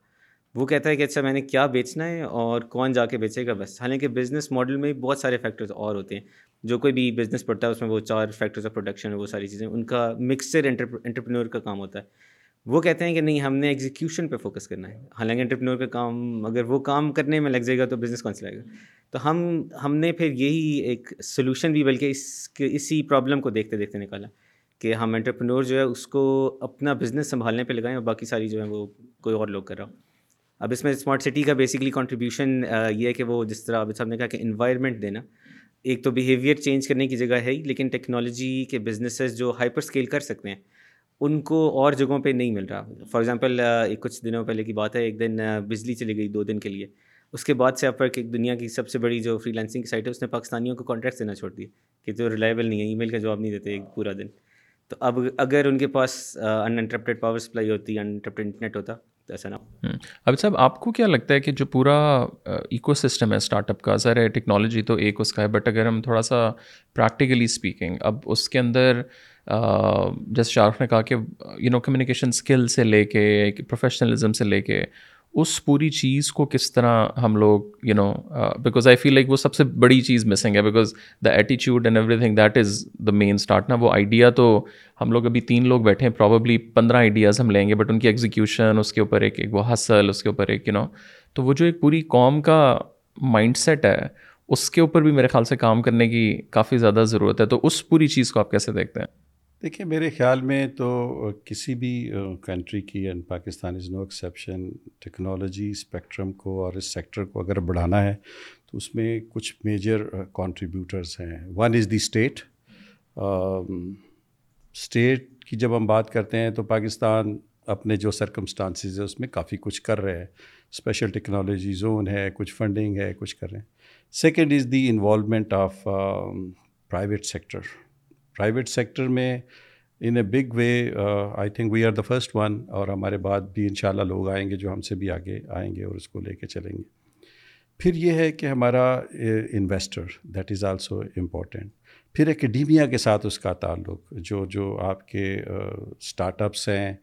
وہ کہتا ہے کہ اچھا میں نے کیا بیچنا ہے اور کون جا کے بیچے گا بس حالانکہ بزنس ماڈل میں بہت سارے فیکٹرز اور ہوتے ہیں جو کوئی بھی بزنس پڑتا ہے اس میں وہ چار فیکٹرز آف پروڈکشن وہ ساری چیزیں ان کا مکسچر انٹرپرینور کا کام ہوتا ہے وہ کہتے ہیں کہ نہیں ہم نے ایگزیکیوشن پہ فوکس کرنا ہے حالانکہ انٹرپرینور کا کام اگر وہ کام کرنے میں لگ جائے گا تو بزنس کون سا لگے گا تو ہم ہم نے پھر یہی ایک سلوشن بھی بلکہ اس کے اسی پرابلم کو دیکھتے دیکھتے نکالا کہ ہم انٹرپرینور جو ہے اس کو اپنا بزنس سنبھالنے پہ لگائیں اور باقی ساری جو ہے وہ کوئی اور لوگ کر رہا ہوں اب اس میں اسمارٹ سٹی کا بیسکلی کنٹریبیوشن یہ ہے کہ وہ جس طرح عابد سب نے کہا کہ انوائرمنٹ دینا ایک تو بیہیویئر چینج کرنے کی جگہ ہے ہی لیکن ٹیکنالوجی کے بزنسز جو ہائپر اسکیل کر سکتے ہیں ان کو اور جگہوں پہ نہیں مل رہا فار ایگزامپل ایک کچھ دنوں پہلے کی بات ہے ایک دن بجلی چلی گئی دو دن کے لیے اس کے بعد سے اب ایک دنیا کی سب سے بڑی جو فری لانسنگ سائٹ ہے اس نے پاکستانیوں کو کانٹریکٹس دینا چھوڑ دیے کہ جو ریلائبل نہیں ہے ای میل کا جواب نہیں دیتے ایک پورا دن تو اب اگر ان کے پاس ان انٹرپٹیڈ پاور سپلائی ہوتی ان انٹرپٹیڈ انٹرنیٹ ہوتا ایسا نا ابھی صاحب آپ کو کیا لگتا ہے کہ جو پورا ایکو سسٹم ہے اسٹارٹ اپ کا ذرا ٹیکنالوجی تو ایک اس کا ہے بٹ اگر ہم تھوڑا سا پریکٹیکلی اسپیکنگ اب اس کے اندر جیسے شاہ رخ نے کہا کہ یو نو کمیونیکیشن اسکل سے لے کے پروفیشنلزم سے لے کے اس پوری چیز کو کس طرح ہم لوگ you know because I feel like وہ سب سے بڑی چیز مسنگ ہے because the ایٹیچیوڈ and everything that is the main start نا وہ آئیڈیا تو ہم لوگ ابھی تین لوگ بیٹھے ہیں پروبیبلی پندرہ آئیڈیاز ہم لیں گے بٹ ان کی ایگزیکیوشن اس کے اوپر ایک ایک وہ حاصل اس کے اوپر ایک یو نو تو وہ جو ایک پوری قوم کا مائنڈ سیٹ ہے اس کے اوپر بھی میرے خیال سے کام کرنے کی کافی زیادہ ضرورت ہے تو اس پوری چیز کو آپ کیسے دیکھتے ہیں دیکھیے میرے خیال میں تو کسی بھی کنٹری کی and Pakistan is no exception technology spectrum کو اور اس سیکٹر کو اگر بڑھانا ہے تو اس میں کچھ میجر کانٹریبیوٹرس ہیں one is the state state کی جب ہم بات کرتے ہیں تو پاکستان اپنے جو سرکمسٹانسز ہے اس میں کافی کچھ کر رہے ہیں اسپیشل ٹیکنالوجی زون ہے کچھ فنڈنگ ہے کچھ کر رہے ہیں second is the involvement of private sector private sector میں in a big way I think we are the first one اور ہمارے بعد بھی ان شاء اللہ لوگ آئیں گے جو ہم سے بھی آگے آئیں گے اور اس کو لے کے چلیں گے پھر یہ ہے کہ ہمارا investor that is also important پھر اکیڈیمیا کے ساتھ اس کا تعلق جو جو آپ کے اسٹارٹ uh, اپس ہیں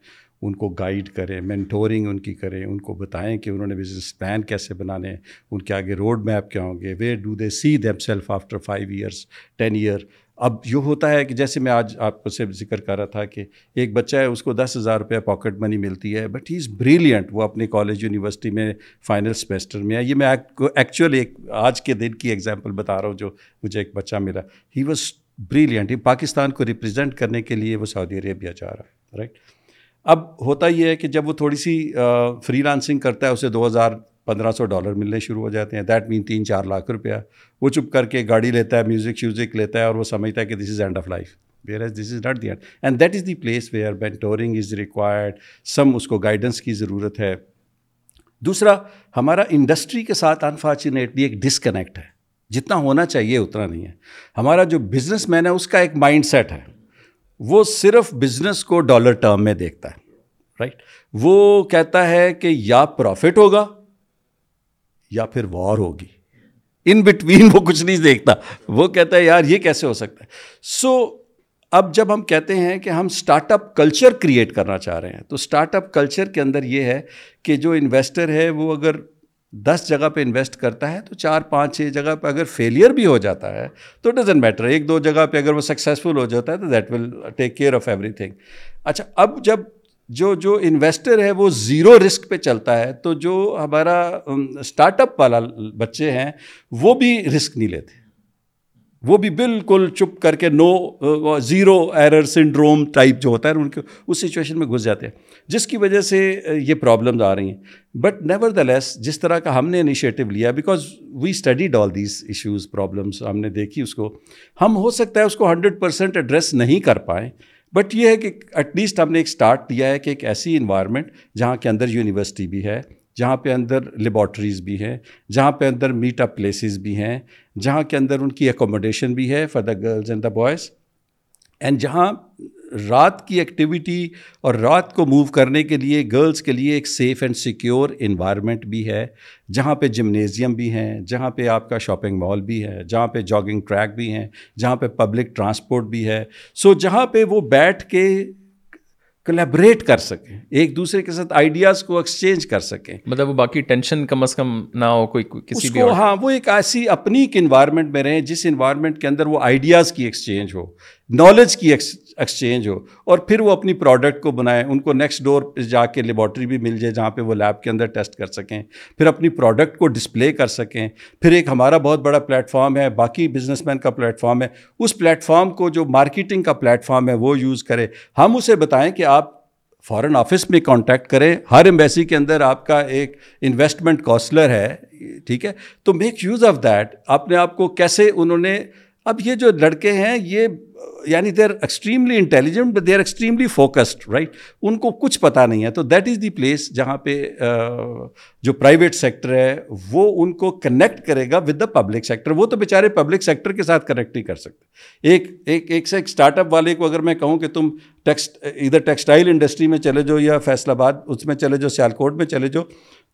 ان کو گائیڈ کریں مینٹورنگ ان کی کریں ان کو بتائیں کہ انہوں نے بزنس پلان کیسے بنانے ان کے آگے روڈ میپ کیا ہوں گے where do they see themselves after five years ten year اب یہ ہوتا ہے کہ جیسے میں آج آپ سے ذکر کر رہا تھا کہ ایک بچہ ہے اس کو دس ہزار روپیہ پاکٹ منی ملتی ہے بٹ ہی از بریلینٹ وہ اپنے کالج یونیورسٹی میں فائنل سمیسٹر میں ہے یہ میں ایکچوئل کو ایک آج کے دن کی ایگزامپل بتا رہا ہوں جو مجھے ایک بچہ ملا ہی واز بریلینٹ پاکستان کو ریپرزینٹ کرنے کے لیے وہ سعودی عربیہ جا رہا ہے رائٹ اب ہوتا یہ ہے کہ جب وہ تھوڑی سی فری لانسنگ کرتا ہے اسے دو ہزار پندرہ سو ڈالر ملنے شروع ہو جاتے ہیں دیٹ مین تین چار لاکھ روپیہ وہ چپ کر کے گاڑی لیتا ہے میوزک شیوزک لیتا ہے اور وہ سمجھتا ہے کہ this is end of life whereas this is not the end and that is the place where mentoring is required some اس کو گائیڈنس کی ضرورت ہے دوسرا ہمارا انڈسٹری کے ساتھ انفارچونیٹلی ایک ڈسکنیکٹ ہے جتنا ہونا چاہیے اتنا نہیں ہے ہمارا جو بزنس مین ہے اس کا ایک مائنڈ سیٹ ہے وہ صرف بزنس کو ڈالر ٹرم میں دیکھتا ہے رائٹ right? وہ کہتا ہے کہ یا پروفٹ ہوگا یا پھر وار ہوگی ان بٹوین وہ کچھ نہیں دیکھتا وہ کہتا ہے یار یہ کیسے ہو سکتا ہے سو اب جب ہم کہتے ہیں کہ ہم اسٹارٹ اپ کلچر کریٹ کرنا چاہ رہے ہیں تو اسٹارٹ اپ کلچر کے اندر یہ ہے کہ جو انویسٹر ہے وہ اگر دس جگہ پہ انویسٹ کرتا ہے تو چار پانچ چھ جگہ پہ اگر فیلئر بھی ہو جاتا ہے تو اٹ میٹر ایک دو جگہ پہ اگر وہ سکسیزفل ہو جاتا ہے تو that will take care of everything اچھا اب جب جو جو انویسٹر ہے وہ زیرو رسک پہ چلتا ہے تو جو ہمارا اسٹارٹ اپ والا بچے ہیں وہ بھی رسک نہیں لیتے وہ بھی بالکل چپ کر کے no zero error syndrome type جو ہوتا ہے ان کے اس سچویشن میں گھس جاتے ہیں جس کی وجہ سے یہ پرابلمز آ رہی ہیں بٹ نیور دا لیس جس طرح کا ہم نے انیشیٹو لیا because we studied all these issues problems ہم نے دیکھی اس کو ہم ہو سکتا ہے اس کو ہنڈریڈ پرسینٹ ایڈریس نہیں کر پائیں بٹ یہ ہے کہ ایٹ لیسٹ ہم نے ایک اسٹارٹ دیا ہے کہ ایک ایسی انوائرمنٹ جہاں کے اندر یونیورسٹی بھی ہے جہاں پہ اندر لیبارٹریز بھی ہیں جہاں پہ اندر میٹ اپ پلیسز بھی ہیں جہاں کے اندر ان کی اکوموڈیشن بھی ہے for the girls and the boys and جہاں رات کی ایکٹیویٹی اور رات کو موو کرنے کے لیے گرلز کے لیے ایک سیف اینڈ سیکیور انوائرمنٹ بھی ہے جہاں پہ جمنیزیم بھی ہیں جہاں پہ آپ کا شاپنگ مال بھی ہے جہاں پہ جاگنگ ٹریک بھی ہیں جہاں پہ پبلک ٹرانسپورٹ بھی ہے سو جہاں پہ وہ بیٹھ کے کلیبریٹ کر سکیں ایک دوسرے کے ساتھ آئیڈیاز کو ایکسچینج کر سکیں مطلب وہ باقی ٹینشن کم از کم نہ ہو کوئی کسی بھی ہو ہاں وہ ایک ایسی اپنی ایک انوائرمنٹ میں رہیں جس انوائرمنٹ کے اندر وہ آئیڈیاز کی ایکسچینج ہو نالج کی ایکس ایکسچینج ہو اور پھر وہ اپنی پروڈکٹ کو بنائیں ان کو نیکسٹ ڈور پہ جا کے لیبارٹری بھی مل جائے جہاں پہ وہ لیب کے اندر ٹیسٹ کر سکیں پھر اپنی پروڈکٹ کو ڈسپلے کر سکیں پھر ایک ہمارا بہت بڑا پلیٹ ہے باقی بزنس مین کا پلیٹ فارم ہے اس پلیٹ کو جو مارکیٹنگ کا پلیٹ ہے وہ یوز کرے ہم اسے بتائیں کہ آپ فارن آفس میں کانٹیکٹ کریں ہر ایمبیسی کے اندر آپ کا ایک انویسٹمنٹ کاسلر ہے ٹھیک ہے تو میک یوز آف دیٹ اپنے آپ کو کیسے انہوں نے اب یہ جو لڑکے ہیں یہ یعنی they are extremely intelligent they are extremely focused right ان کو کچھ پتہ نہیں ہے تو دیٹ از دی پلیس جہاں پہ جو پرائیویٹ سیکٹر ہے وہ ان کو کنیکٹ کرے گا ود دا پبلک سیکٹر وہ تو بیچارے پبلک سیکٹر کے ساتھ کنیکٹ نہیں کر سکتے ایک ایک ایک سے ایک اسٹارٹ اپ والے کو اگر میں کہوں کہ تم ٹیکس ادھر ٹیکسٹائل انڈسٹری میں چلے جاؤ یا فیصلہ آباد اس میں چلے جاؤ سیالکوٹ میں چلے جاؤ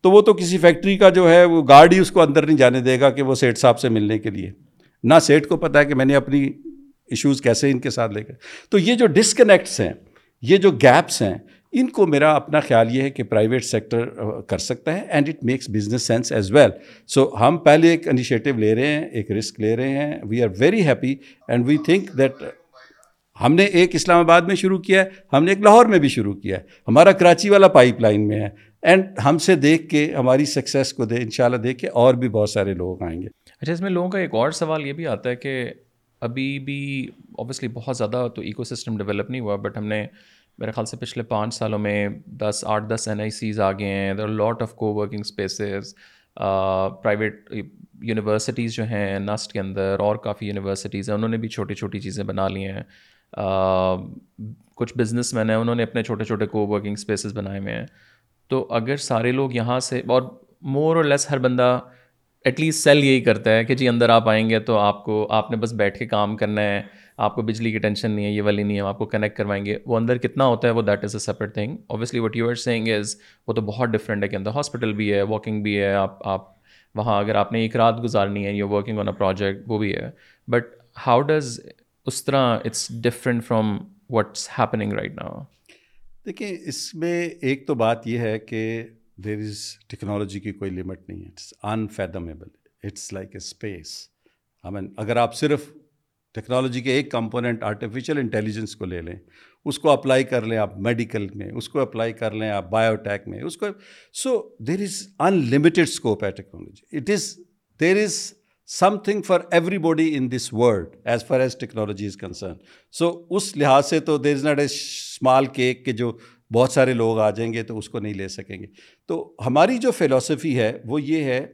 تو وہ تو کسی فیکٹری کا جو ہے وہ گارڈ ہی اس کو اندر نہیں جانے دے گا کہ وہ سیٹ صاحب سے ملنے کے لیے نہ سیٹ کو پتہ ہے کہ میں نے اپنی ایشوز کیسے ان کے ساتھ لے کر تو یہ جو ڈسکنیکٹس ہیں یہ جو گیپس ہیں ان کو میرا اپنا خیال یہ ہے کہ پرائیویٹ سیکٹر کر سکتا ہے and it makes business sense as well so ہم پہلے ایک انیشیٹو لے رہے ہیں ایک رسک لے رہے ہیں we are very happy and we think that ہم نے ایک اسلام آباد میں شروع کیا ہے ہم نے ایک لاہور میں بھی شروع کیا ہے ہمارا کراچی والا پائپ لائن میں ہے اینڈ ہم سے دیکھ کے ہماری سکسیس کو دے ان شاء اللہ دیکھ کے اور بھی بہت سارے لوگ آئیں گے اچھا اس میں لوگوں کا ایک اور سوال یہ بھی آتا ہے کہ ابھی بھی اوبیسلی بہت زیادہ تو ایکو سسٹم ڈیولپ نہیں ہوا بٹ ہم نے میرے خیال سے پچھلے پانچ سالوں میں دس آٹھ دس این آئی سیز آ گئے ہیں there lot of co-working spaces private universities جو ہیں نسٹ کے اندر اور کافی یونیورسٹیز ہیں انہوں نے بھی چھوٹی چھوٹی چیزیں بنا لی ہیں کچھ بزنس مین ہیں انہوں نے اپنے چھوٹے چھوٹے کو ورکنگ اسپیسیز بنائے ہوئے ہیں تو اگر سارے لوگ یہاں سے اور مور اور لیس ہر بندہ ایٹ لیسٹ سیل یہی کرتا ہے کہ جی اندر آپ آئیں گے تو آپ کو آپ نے بس بیٹھ کے کام کرنا ہے آپ کو بجلی کی ٹینشن نہیں ہے یہ والی نہیں ہے ہم آپ کو کنیکٹ کروائیں گے وہ اندر کتنا ہوتا ہے وہ that is a separate thing obviously what you are saying is وہ تو بہت ڈفرینٹ ہے کہ اندر ہاسپٹل بھی ہے واکنگ بھی ہے آپ آپ وہاں اگر آپ نے ایک رات گزارنی ہے you working on a project وہ بھی ہے بٹ ہاؤ ڈز اس طرح it's different from what's happening right now دیکھیے اس میں ایک تو بات یہ ہے کہ دیر از ٹیکنالوجی کی کوئی لمٹ نہیں ہے it's unfathomable it's like a space I mean اگر آپ صرف ٹیکنالوجی کے ایک کمپوننٹ آرٹیفیشیل انٹیلیجنس کو لے لیں اس کو اپلائی کر لیں آپ میڈیکل میں اس کو اپلائی کر لیں آپ بایو ٹیک میں اس کو so there is unlimited scope ہے technology it is there is something for everybody in this world as far as technology is concern so اس لحاظ سے تو there is not a small cake کہ جو بہت سارے لوگ آ جائیں گے تو اس کو نہیں لے سکیں گے تو ہماری جو فلاسفی ہے وہ یہ ہے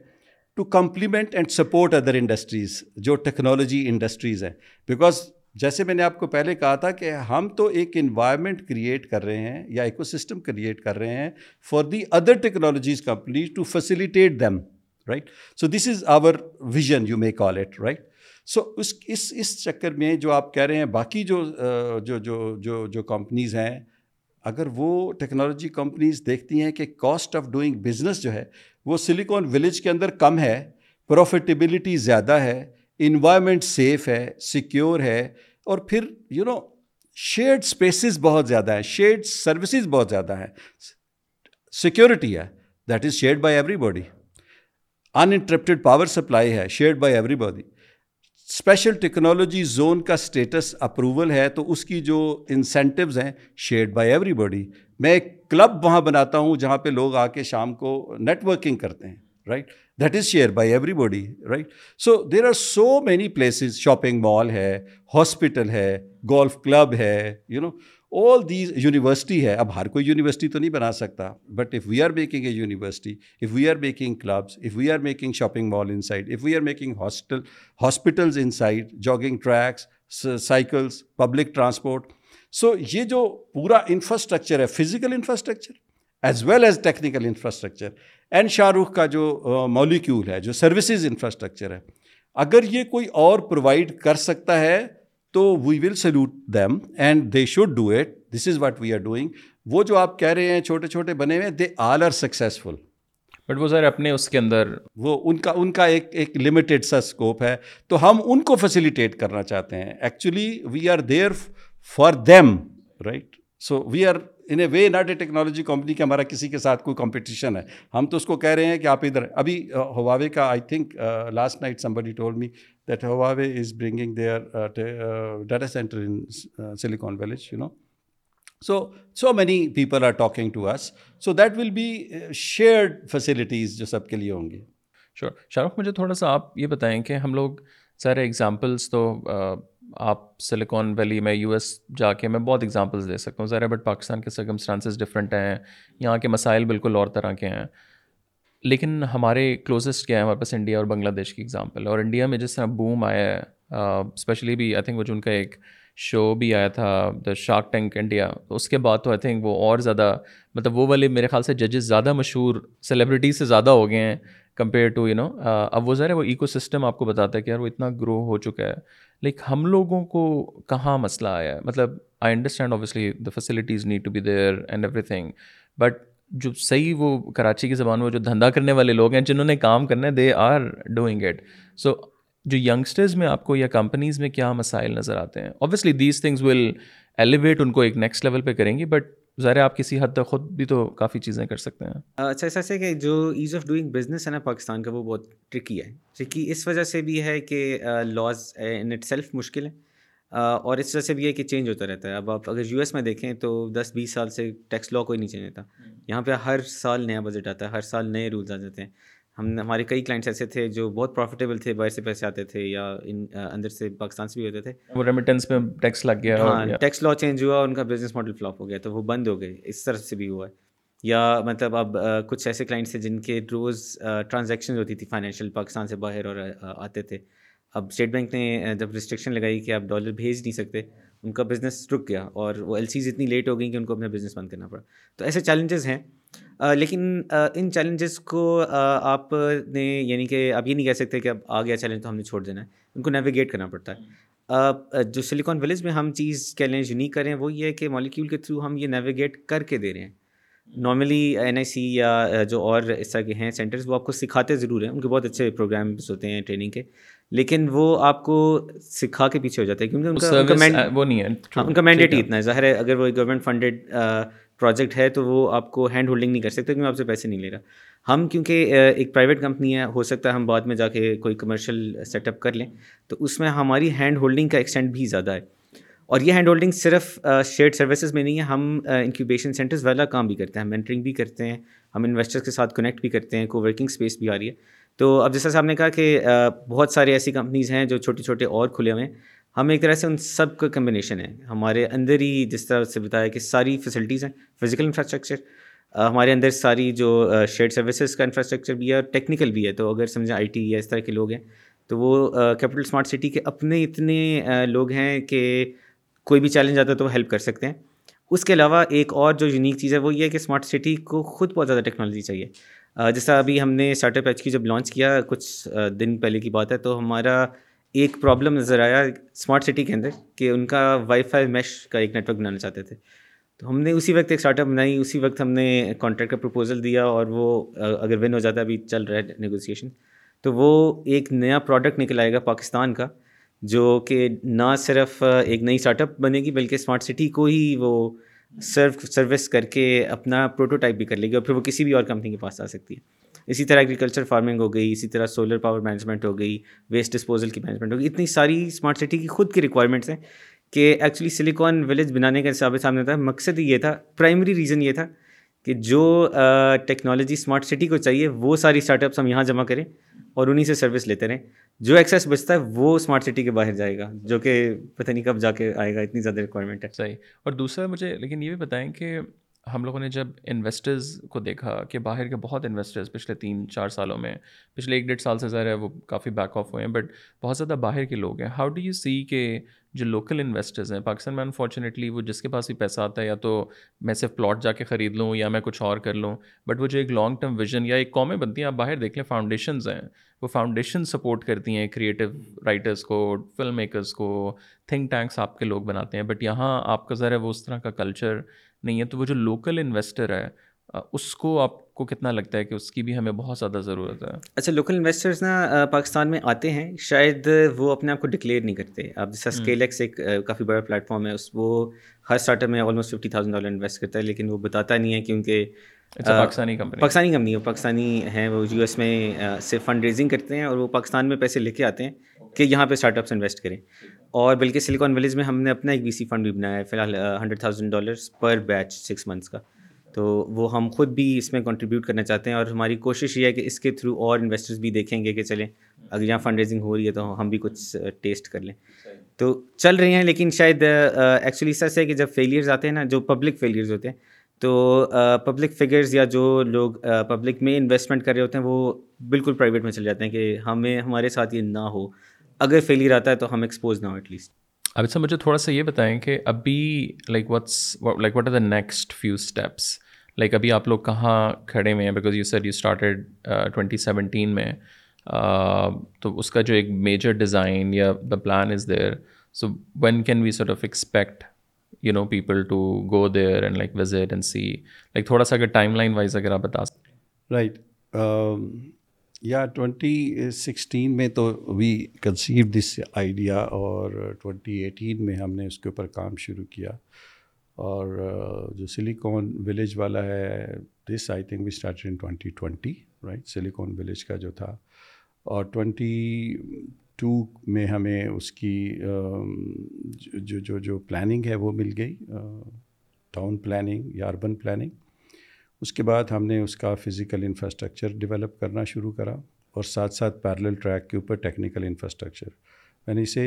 to complement and support other industries جو ٹیکنالوجی انڈسٹریز ہیں بیکاز جیسے میں نے آپ کو پہلے کہا تھا کہ ہم تو ایک انوائرمنٹ کریٹ کر رہے ہیں یا ایکو سسٹم کریٹ کر رہے ہیں for the other technologies companies to facilitate them right so this is our vision you may call it right so اس اس اس چکر میں جو آپ کہہ رہے ہیں باقی جو جو جو جو کمپنیز ہیں اگر وہ ٹیکنالوجی کمپنیز دیکھتی ہیں کہ کاسٹ آف ڈوئنگ بزنس جو ہے وہ سلیکون ولیج کے اندر کم ہے پروفیٹیبلٹی زیادہ ہے انوائرمنٹ سیف ہے سیکیور ہے اور پھر یو نو شیڈ اسپیسز بہت زیادہ ہیں شیڈ سروسز بہت زیادہ ہیں سیکیورٹی ہے that is shared by everybody interrupted power supply ہے shared by everybody special technology zone کا اسٹیٹس اپروول ہے تو اس کی جو انسینٹیوز ہیں شیئرڈ بائی ایوری باڈی میں ایک کلب وہاں بناتا ہوں جہاں پہ لوگ آ کے شام کو نیٹورکنگ کرتے ہیں right that is shared by everybody right so there are so many places shopping mall ہے ہاسپٹل ہے گولف کلب ہے you know all these university ہے اب ہر کوئی یونیورسٹی تو نہیں بنا سکتا but if we are making a university if we are making clubs if we are making shopping mall inside if we are making hostel hospitals inside jogging tracks cycles public transport so یہ جو پورا infrastructure ہے physical infrastructure as well as technical infrastructure and Shahrukh کا جو molecule ہے جو services infrastructure ہے اگر یہ کوئی اور پرووائڈ کر سکتا ہے تو we will salute them and they should do it this is what we are doing وہ جو آپ کہہ رہے ہیں چھوٹے چھوٹے بنے ہوئے they all are successful but وہ سر اپنے اس کے اندر وہ ان کا ان کا ایک ایک لمیٹڈ سا اسکوپ ہے تو ہم ان کو فیسیلیٹیٹ کرنا چاہتے ہیں actually we are there for them right so we are in a way not a technology company کے ہمارا کسی کے ساتھ کوئی کمپٹیشن ہے ہم تو اس کو کہہ رہے ہیں کہ آپ ادھر ابھی ہواوے uh, کا I think last night somebody told me جو سب کے لیے ہوں گی شیور شاہ رخ مجھے تھوڑا سا آپ یہ بتائیں کہ ہم لوگ زیر ایگزامپلس تو آپ سلیکان ویلی میں یو ایس جا کے میں بہت ایگزامپلس دے سکتا ہوں زیر بٹ پاکستان کے سرگمسٹانسز ڈفرینٹ ہیں یہاں کے مسائل بالکل اور طرح کے ہیں لیکن ہمارے کلوزسٹ کیا ہے ہمارے پاس انڈیا اور بنگلہ دیش کی اگزامپل اور انڈیا میں جس طرح بوم آیا ہے اسپیشلی بھی آئی تھنک وہ جو ان کا ایک شو بھی آیا تھا دا شارک ٹینک انڈیا اس کے بعد تو آئی تھنک وہ اور زیادہ مطلب وہ والے میرے خیال سے ججز زیادہ مشہور سیلیبریٹیز سے زیادہ ہو گئے ہیں کمپیئر ٹو یو نو اب وہ ذرا وہ ایکو سسٹم آپ کو بتاتا ہے کہ یار وہ اتنا گرو ہو چکا ہے لائک ہم لوگوں کو کہاں مسئلہ آیا ہے مطلب I understand obviously the facilities need to be there and everything but جو صحیح وہ کراچی کی زبان میں جو دھندا کرنے والے لوگ ہیں جنہوں نے کام کرنا ہے they are doing it so جو ینگسٹرز میں آپ کو یا کمپنیز میں کیا مسائل نظر آتے ہیں obviously these things will elevate ان کو ایک نیکسٹ لیول پہ کریں گی بٹ ظاہر آپ کسی حد تک خود بھی تو کافی چیزیں کر سکتے ہیں اچھا ایسا اچھا، ہے اچھا، کہ جو ایز آف ڈوئنگ بزنس ہے نا پاکستان کا وہ بہت ٹرکی ہے ٹرکی اس وجہ سے بھی ہے کہ لاز ان اٹ سیلف مشکل ہے اور اس طرح سے بھی یہ کہ چینج ہوتا رہتا ہے اب آپ اگر یو ایس میں دیکھیں تو دس بیس سال سے ٹیکس لا کوئی نہیں چینج ہوتا یہاں پہ ہر سال نیا بجٹ آتا ہے ہر سال نئے رولز آ جاتے ہیں ہم ہمارے کئی کلائنٹس ایسے تھے جو بہت پروفیٹیبل تھے باہر سے پیسے آتے تھے یا ان اندر سے پاکستان سے بھی ہوتے تھے وہ ریمیٹنس میں ٹیکس لگ گیا ہاں ٹیکس لا چینج ہوا ان کا بزنس ماڈل فلاپ ہو گیا تو وہ بند ہو گئے اس طرح سے بھی ہوا ہے یا مطلب اب کچھ ایسے کلائنٹس تھے جن کے روز ٹرانزیکشن ہوتی تھی فائنینشیل پاکستان سے باہر اور آتے تھے اب اسٹیٹ بینک نے جب ریسٹرکشن لگائی کہ آپ ڈالر بھیج نہیں سکتے ان کا بزنس رک گیا اور وہ ایل سیز اتنی لیٹ ہو گئیں کہ ان کو اپنا بزنس بند کرنا پڑا تو ایسے چیلنجز ہیں لیکن ان چیلنجز کو آپ نے یعنی کہ آپ یہ نہیں کہہ سکتے کہ اب آ گیا چیلنج تو ہم نے چھوڑ دینا ہے ان کو نیویگیٹ کرنا پڑتا ہے جو سلیکان ویلیز میں ہم چیز چیلنج یونیک کریں وہ یہ ہے کہ مالیکیول کے تھرو ہم یہ نیویگیٹ کر کے دے رہے ہیں نارملی این آئی سی یا جو اور اس طرح کے ہیں سینٹرز وہ آپ کو سکھاتے ضرور ہیں ان کے بہت اچھے پروگرامس ہوتے ہیں ٹریننگ کے لیکن وہ آپ کو سکھا کے پیچھے ہو جاتے ہیں کیونکہ ان کا وہ نہیں ہے ہاں، ان کا مینڈیٹ ہی اتنا ہے ظاہر ہے اگر وہ گورنمنٹ فنڈیڈ پروجیکٹ ہے تو وہ آپ کو ہینڈ ہولڈنگ نہیں کر سکتے کیونکہ آپ سے پیسے نہیں لے رہا ہم کیونکہ ایک پرائیویٹ کمپنی ہے ہو سکتا ہے ہم بعد میں جا کے کوئی کمرشل سیٹ اپ کر لیں تو اس میں ہماری ہینڈ ہولڈنگ کا ایکسٹینڈ بھی زیادہ ہے اور یہ ہینڈ ہولڈنگ صرف اسٹیٹ سروسز میں نہیں ہے ہم انکیوبیشن سینٹرز والا کام بھی کرتے ہیں ہم انٹرنگ بھی کرتے ہیں ہم انویسٹرس کے ساتھ کنیکٹ بھی کرتے ہیں کو ورکنگ اسپیس بھی آ رہی ہے تو اب جیسا صاحب نے کہا کہ بہت ساری ایسی کمپنیز ہیں جو چھوٹے چھوٹے اور کھلے ہوئے ہیں ہم ایک طرح سے ان سب کا کمبینیشن ہے ہمارے اندر ہی جس طرح سے بتایا کہ ساری فیسلٹیز ہیں فزیکل انفراسٹرکچر ہمارے اندر ساری جو شیڈ سروسز کا انفراسٹرکچر بھی ہے اور ٹیکنیکل بھی ہے تو اگر سمجھا آئی ٹی یا اس طرح کے لوگ ہیں تو وہ کیپٹل اسمارٹ سٹی کے اپنے اتنے لوگ ہیں کہ کوئی بھی چیلنج آتا ہے تو وہ ہیلپ کر سکتے ہیں اس کے علاوہ ایک اور جو یونیک چیز ہے وہ یہ ہے کہ اسمارٹ سٹی کو خود بہت زیادہ ٹیکنالوجی چاہیے جیسا ابھی ہم نے اسٹارٹ اپ ایچ کی جب لانچ کیا کچھ دن پہلے کی بات ہے تو ہمارا ایک پرابلم نظر آیا اسمارٹ سٹی کے اندر کہ ان کا وائی فائی میش کا ایک نیٹ ورک بنانا چاہتے تھے تو ہم نے اسی وقت ایک اسٹارٹ اپ بنائی اسی وقت ہم نے کانٹریکٹ کا پرپوزل دیا اور وہ اگر ون ہو جاتا ابھی چل رہا ہے نیگوسیشن تو وہ ایک نیا پروڈکٹ نکل آئے گا پاکستان کا جو کہ نہ صرف ایک نئی اسٹارٹ اپ بنے گی بلکہ اسمارٹ سٹی کو ہی وہ سرو سروس کر کے اپنا پروٹو ٹائپ بھی کر لے گی اور پھر وہ کسی بھی اور کمپنی کے پاس آ سکتی ہے اسی طرح ایگریکلچر فارمنگ ہو گئی اسی طرح سولر پاور مینجمنٹ ہو گئی ویسٹ ڈسپوزل کی مینجمنٹ ہو گئی اتنی ساری اسمارٹ سٹی کی خود کی ریکوائرمنٹس ہیں کہ ایکچولی سلیکان ولیج بنانے کا حساب سامنے تھا مقصد یہ تھا پرائمری ریزن یہ تھا کہ جو ٹیکنالوجی اسمارٹ سٹی کو چاہیے وہ ساری اسٹارٹ اپس ہم یہاں جمع کریں اور انہیں سے سروس لیتے رہیں جو ایکسیس بچتا ہے وہ اسمارٹ سٹی کے باہر جائے گا جو کہ پتہ نہیں کب جا کے آئے گا اتنی زیادہ ریکوائرمنٹ ہے صحیح اور دوسرا مجھے لیکن یہ بھی بتائیں کہ ہم لوگوں نے جب انویسٹرز کو دیکھا کہ باہر کے بہت انویسٹرز پچھلے تین چار سالوں میں پچھلے ایک ڈیڑھ سال سے ظاہر ہے وہ کافی بیک آف ہوئے ہیں بٹ بہت زیادہ باہر کے لوگ ہیں ہاؤ ڈو یو سی کہ جو لوکل انویسٹرز ہیں پاکستان میں انفارچونیٹلی وہ جس کے پاس بھی پیسہ آتا ہے یا تو میں صرف پلاٹ جا کے خرید لوں یا میں کچھ اور کر لوں بٹ وہ جو ایک لانگ ٹرم ویژن یا ایک قومیں بنتی ہیں آپ باہر دیکھ لیں فاؤنڈیشنز ہیں وہ فاؤنڈیشن سپورٹ کرتی ہیں کریٹو رائٹرس کو فلم میکرس کو تھنک ٹینکس آپ کے لوگ بناتے ہیں بٹ یہاں آپ کا ذرا وہ اس طرح کا کلچر نہیں ہے تو وہ جو لوکل انویسٹر ہے اس کو آپ کو کتنا لگتا ہے کہ اس کی بھی ہمیں بہت زیادہ ضرورت ہے اچھا لوکل انویسٹرز نا پاکستان میں آتے ہیں شاید وہ اپنے آپ کو ڈکلیئر نہیں کرتے آپ جیسا اسکیل ایکس ایک کافی بڑا پلیٹ فارم ہے اس وہ ہر اسٹارٹ اپ میں almost fifty thousand dollar invest کرتا ہے لیکن وہ بتاتا نہیں ہے کیونکہ اچھا، پاکستانی کمپنی پاکستانی کمپنی وہ پاکستانی ہیں وہ یو ایس میں صرف فنڈ ریزنگ کرتے ہیں اور وہ پاکستان میں پیسے لے کے آتے ہیں کہ یہاں پہ اسٹارٹ اپس انویسٹ کریں اور بلکہ سلیکان ولیج میں ہم نے اپنا ایک بی سی فنڈ بھی بنایا ہے فی الحال ہنڈریڈ تھاؤزینڈ ڈالرس پر بیچ سکس منتھس کا تو وہ ہم خود بھی اس میں کنٹریبیوٹ کرنا چاہتے ہیں اور ہماری کوشش یہ ہے کہ اس کے تھرو اور انویسٹرز بھی دیکھیں گے کہ چلیں اگر یہاں فنڈ ریزنگ ہو رہی ہے تو ہم بھی کچھ ٹیسٹ کر لیں تو چل رہی ہیں لیکن شاید ایکچولی سچ ہے کہ جب فیلیئرز آتے ہیں نا جو پبلک فیلیئرز ہوتے ہیں تو پبلک فگرز یا جو لوگ پبلک میں انویسٹمنٹ کر رہے ہوتے ہیں وہ بالکل پرائیویٹ میں چل جاتے ہیں کہ ہمیں ہمارے ساتھ یہ نہ ہو اگر فیلیئر آتا ہے تو ہم ایکسپوز نہ ہو ایٹ لیسٹ ابھی سر مجھے تھوڑا سا یہ بتائیں کہ ابھی like what's like what are the next few steps like ابھی آپ لوگ کہاں کھڑے ہوئے ہیں because you sir you started twenty seventeen میں تو اس کا جو ایک میجر ڈیزائن یا the plan is there so when can we sort of expect you know people to go there and like visit and see like تھوڑا سا اگر ٹائم لائن وائز اگر آپ بتا سکتے ہیں رائٹ یا ٹوینٹی سکسٹین میں تو وی کنسیو دس آئیڈیا اور ٹوینٹی ایٹین میں ہم نے اس کے اوپر کام شروع کیا اور جو سلیکون ولیج والا ہے this I think we start in twenty twenty right silicon village کا جو تھا اور ٹوینٹی ٹو میں ہمیں اس کی جو جو جو پلاننگ ہے وہ مل گئی ٹاؤن پلاننگ یا اربن پلاننگ اس کے بعد ہم نے اس کا فزیکل انفراسٹرکچر ڈیولپ کرنا شروع کرا اور ساتھ ساتھ پیرل ٹریک کے اوپر ٹیکنیکل انفراسٹرکچر وین یعنی سے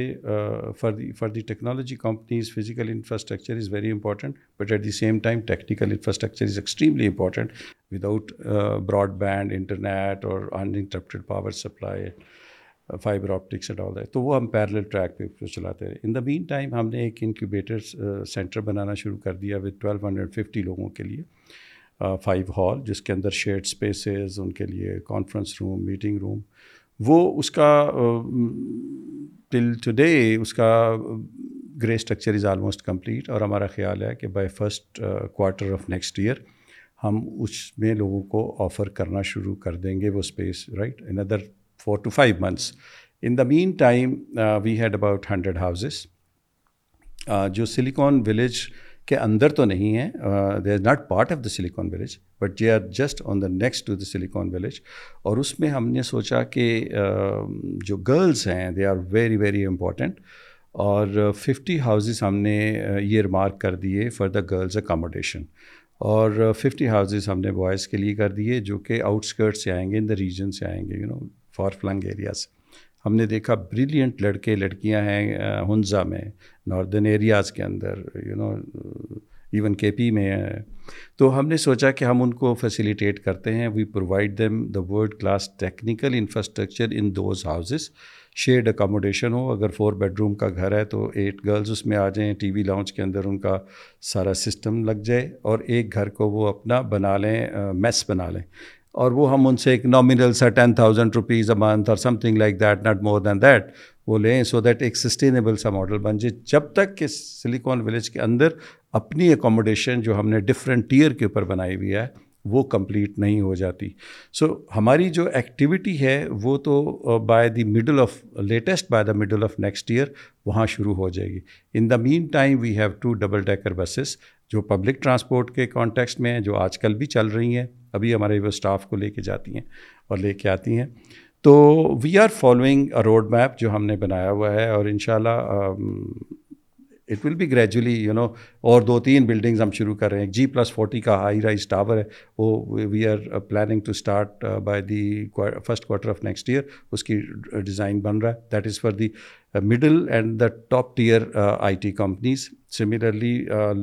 for the for the technology companies physical infrastructure is very important but at the same time technical infrastructure is extremely important without broadband internet اور interrupted power supply fibre optics and all that تو وہ ہم parallel track پہ چلاتے رہے ان the main time ہم نے ایک انکیوبیٹر سینٹر uh, بنانا شروع کر دیا وتھ ٹویلو ہنڈریڈ ففٹی لوگوں کے لیے فائیو uh, ہال جس کے اندر شیڈ اسپیسز ان کے لیے کانفرنس روم میٹنگ روم وہ اس کا ٹل ٹو ڈے اس کا grey structure is almost complete اور ہمارا خیال ہے کہ by first quarter of next year ہم اس میں لوگوں کو آفر کرنا شروع کر دیں گے وہ space right in other four to five months in the meantime we had about hundred houses جو سلیکون ولیج کے اندر تو نہیں ہے they is not part of the silicon village but they are just on the next to the silicon village اور اس میں ہم نے سوچا کہ جو گرلز ہیں they are very very important اور ففٹی ہاؤزز ہم نے یہ ریمارک کر دیے فار دا گرلز اکاموڈیشن اور ففٹی ہاؤزز ہم نے بوائز کے لیے کر دیے جو کہ اسکرٹ سے آئیں گے ان دا ریجن سے آئیں گے you know for filling areas ہم نے دیکھا بریلینٹ لڑکے لڑکیاں ہیں ہنزا میں ناردرن ایریاز کے اندر you know even K P میں تو ہم نے سوچا کہ ہم ان کو فیسیلیٹیٹ کرتے ہیں we provide them the world class technical infrastructure in those houses shared accommodation ہو اگر فور بیڈ روم کا گھر ہے تو ایٹ گرلز اس میں آ جائیں ٹی وی لانچ کے اندر ان کا سارا سسٹم لگ جائے اور ایک گھر کو وہ اپنا بنا لیں میس بنا لیں اور وہ ہم ان سے ایک نامنل سا ten thousand rupees a month اور something like that not more than that وہ لیں سو دیٹ ایک سسٹینیبل سا ماڈل بن جائے جب تک کہ سلیکان ولیج کے اندر اپنی اکوموڈیشن جو ہم نے ڈفرینٹ ٹیئر کے اوپر بنائی ہوئی ہے وہ کمپلیٹ نہیں ہو جاتی سو so, ہماری جو ایکٹیویٹی ہے وہ تو by the middle of latest by the middle of next year وہاں شروع ہو جائے گی in the meantime we have to double decker buses جو پبلک ٹرانسپورٹ کے کانٹیکسٹ میں ہیں جو آج کل بھی چل رہی ہیں ابھی ہمارے اسٹاف کو لے کے جاتی ہیں اور لے کے آتی ہیں تو we are following a roadmap جو ہم نے بنایا ہوا ہے اور ان شاء اللہ it will be gradually you know اور دو تین بلڈنگز ہم شروع کر رہے ہیں جی پلس فورٹی کا ہائی رائز ٹاور ہے وہ we are planning to start by the first quarter of next year اس کی ڈیزائن بن رہا ہے that is for the middle and the top tier I T companies similarly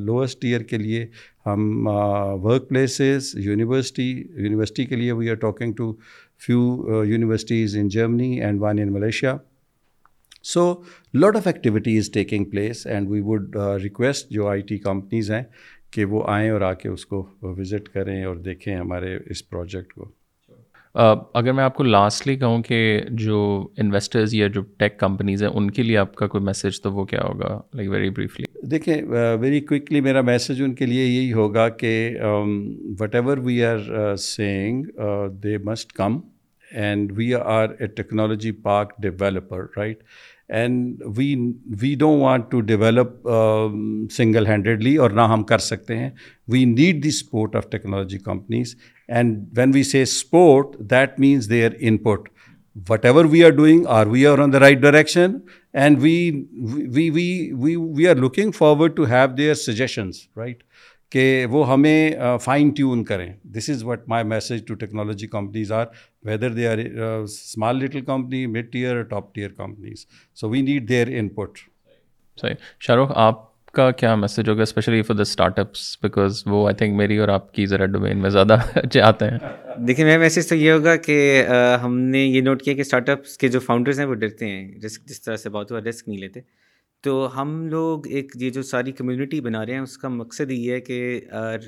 lowest tier کے لیے ہم work places university university کے لیے we are talking to few universities in Germany and one in Malaysia so lot of activity is taking place and we would request جو I T companies ہیں کہ وہ آئیں اور آ کے اس کو وزٹ کریں اور دیکھیں ہمارے اس پروجیکٹ کو Uh, اگر میں آپ کو لاسٹلی کہوں کہ جو انویسٹرز یا جو ٹیک کمپنیز ہیں ان کے لیے آپ کا کوئی میسج تو وہ کیا ہوگا لائک ویری بریفلی دیکھیں ویری uh, کوئکلی میرا میسیج ان کے لیے یہی ہوگا کہ whatever we are saying they must come and we are a technology park developer right and we we don't want to develop single handedly اور نہ ہم کر سکتے ہیں we need the support of technology companies and when we say support that means their input whatever we are doing are we are on the right direction and we we we we we are looking forward to have their suggestions right کہ وہ ہمیں fine tune کریں this is what my message to technology companies are whether they are small little company mid tier top tier companies so we need their input صحیح شاہ رخ آپ کا کیا message ہوگا especially for the startups because وہ I think میری اور آپ کی ذرا ڈومین میں زیادہ آتے ہیں دیکھیے میرا میسیج تو یہ ہوگا کہ ہم نے یہ نوٹ کیا کہ اسٹارٹ اپس کے جو فاؤنڈرز ہیں وہ ڈرتے ہیں رسک جس طرح سے بہت ہوا رسک نہیں لیتے تو ہم لوگ ایک یہ جو ساری کمیونٹی بنا رہے ہیں اس کا مقصد یہ ہے کہ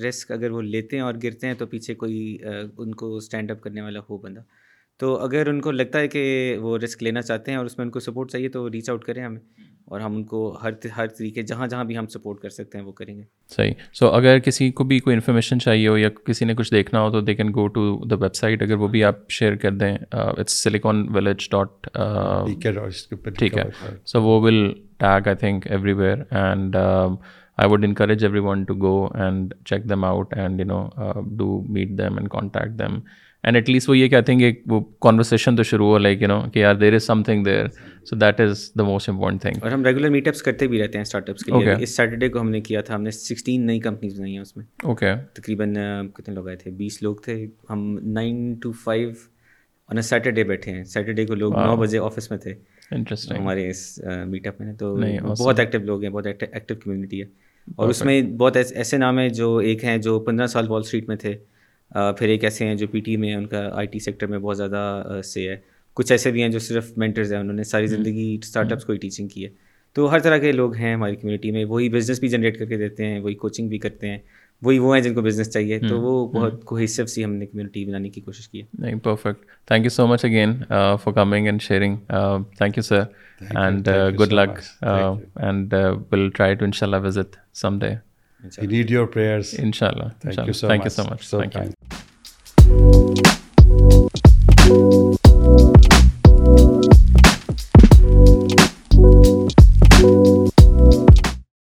رسک اگر وہ لیتے ہیں اور گرتے ہیں تو پیچھے کوئی ان کو اسٹینڈ اپ کرنے والا ہو بندہ تو اگر ان کو لگتا ہے کہ وہ رسک لینا چاہتے ہیں اور اس میں ان کو سپورٹ چاہیے تو ریچ آؤٹ کریں ہمیں اور ہم ان کو ہر ہر طریقے جہاں جہاں بھی ہم سپورٹ کر سکتے ہیں وہ کریں گے صحیح سو اگر کسی کو بھی کوئی انفارمیشن چاہیے ہو یا کسی نے کچھ دیکھنا ہو تو they can go to the website اگر وہ بھی آپ شیئر کر دیں اٹس سلیکان ولیج ڈاٹ ٹھیک ہے سو وہ will take I think everywhere and I would encourage everyone to go and check them out and you know do meet them and contact them and at least وہ یہ کہتے ہیں کہ وہ conversation تو شروع ہو لائک یو نو کہ یار there is something there so that is the most important thing اور ہم ریگولر میٹ اپس کرتے بھی رہتے ہیں اسٹارٹ اپس کے لیے اس سیٹرڈے کو ہم نے کیا تھا ہم نے سکسٹین نئی کمپنیز بنائی ہیں اس میں اوکے تقریباً کتنے لوگ آئے تھے بیس لوگ تھے ہم nine to five on a Saturday بیٹھے ہیں سیٹرڈے کو لوگ نو بجے آفس میں تھے انٹرسٹنگ ہمارے اس میٹ اپ میں تو بہت ایکٹیو لوگ ہیں بہت ایکٹیو کمیونٹی ہے اور اس میں بہت ایسے نام ہیں جو ایک ہیں جو پندرہ سال وال اسٹریٹ میں تھے پھر ایک ایسے ہیں جو پی ٹی میں ان کا آئی ٹی سیکٹر میں بہت زیادہ سے ہے کچھ ایسے بھی ہیں جو صرف مینٹرز ہیں انہوں نے ساری زندگی اسٹارٹ اپس کو ہی ٹیچنگ کی ہے تو ہر طرح کے لوگ ہیں ہماری کمیونٹی میں وہی بزنس بھی جنریٹ کر کے دیتے ہیں وہی کوچنگ بھی کرتے ہیں وہی وہ ہیں جن کو بزنس چاہیے تو وہ بہت کو سی ہم نے کمیونٹی بنانے کی کوشش کی ہے نہیں perfect thank you so much again for coming and sharing thank you sir and good luck and will try to ان ان شاء شاء اللہ اللہ visit some day thank you so much ٫ٹا کے لیے٫ڳ؞ڋ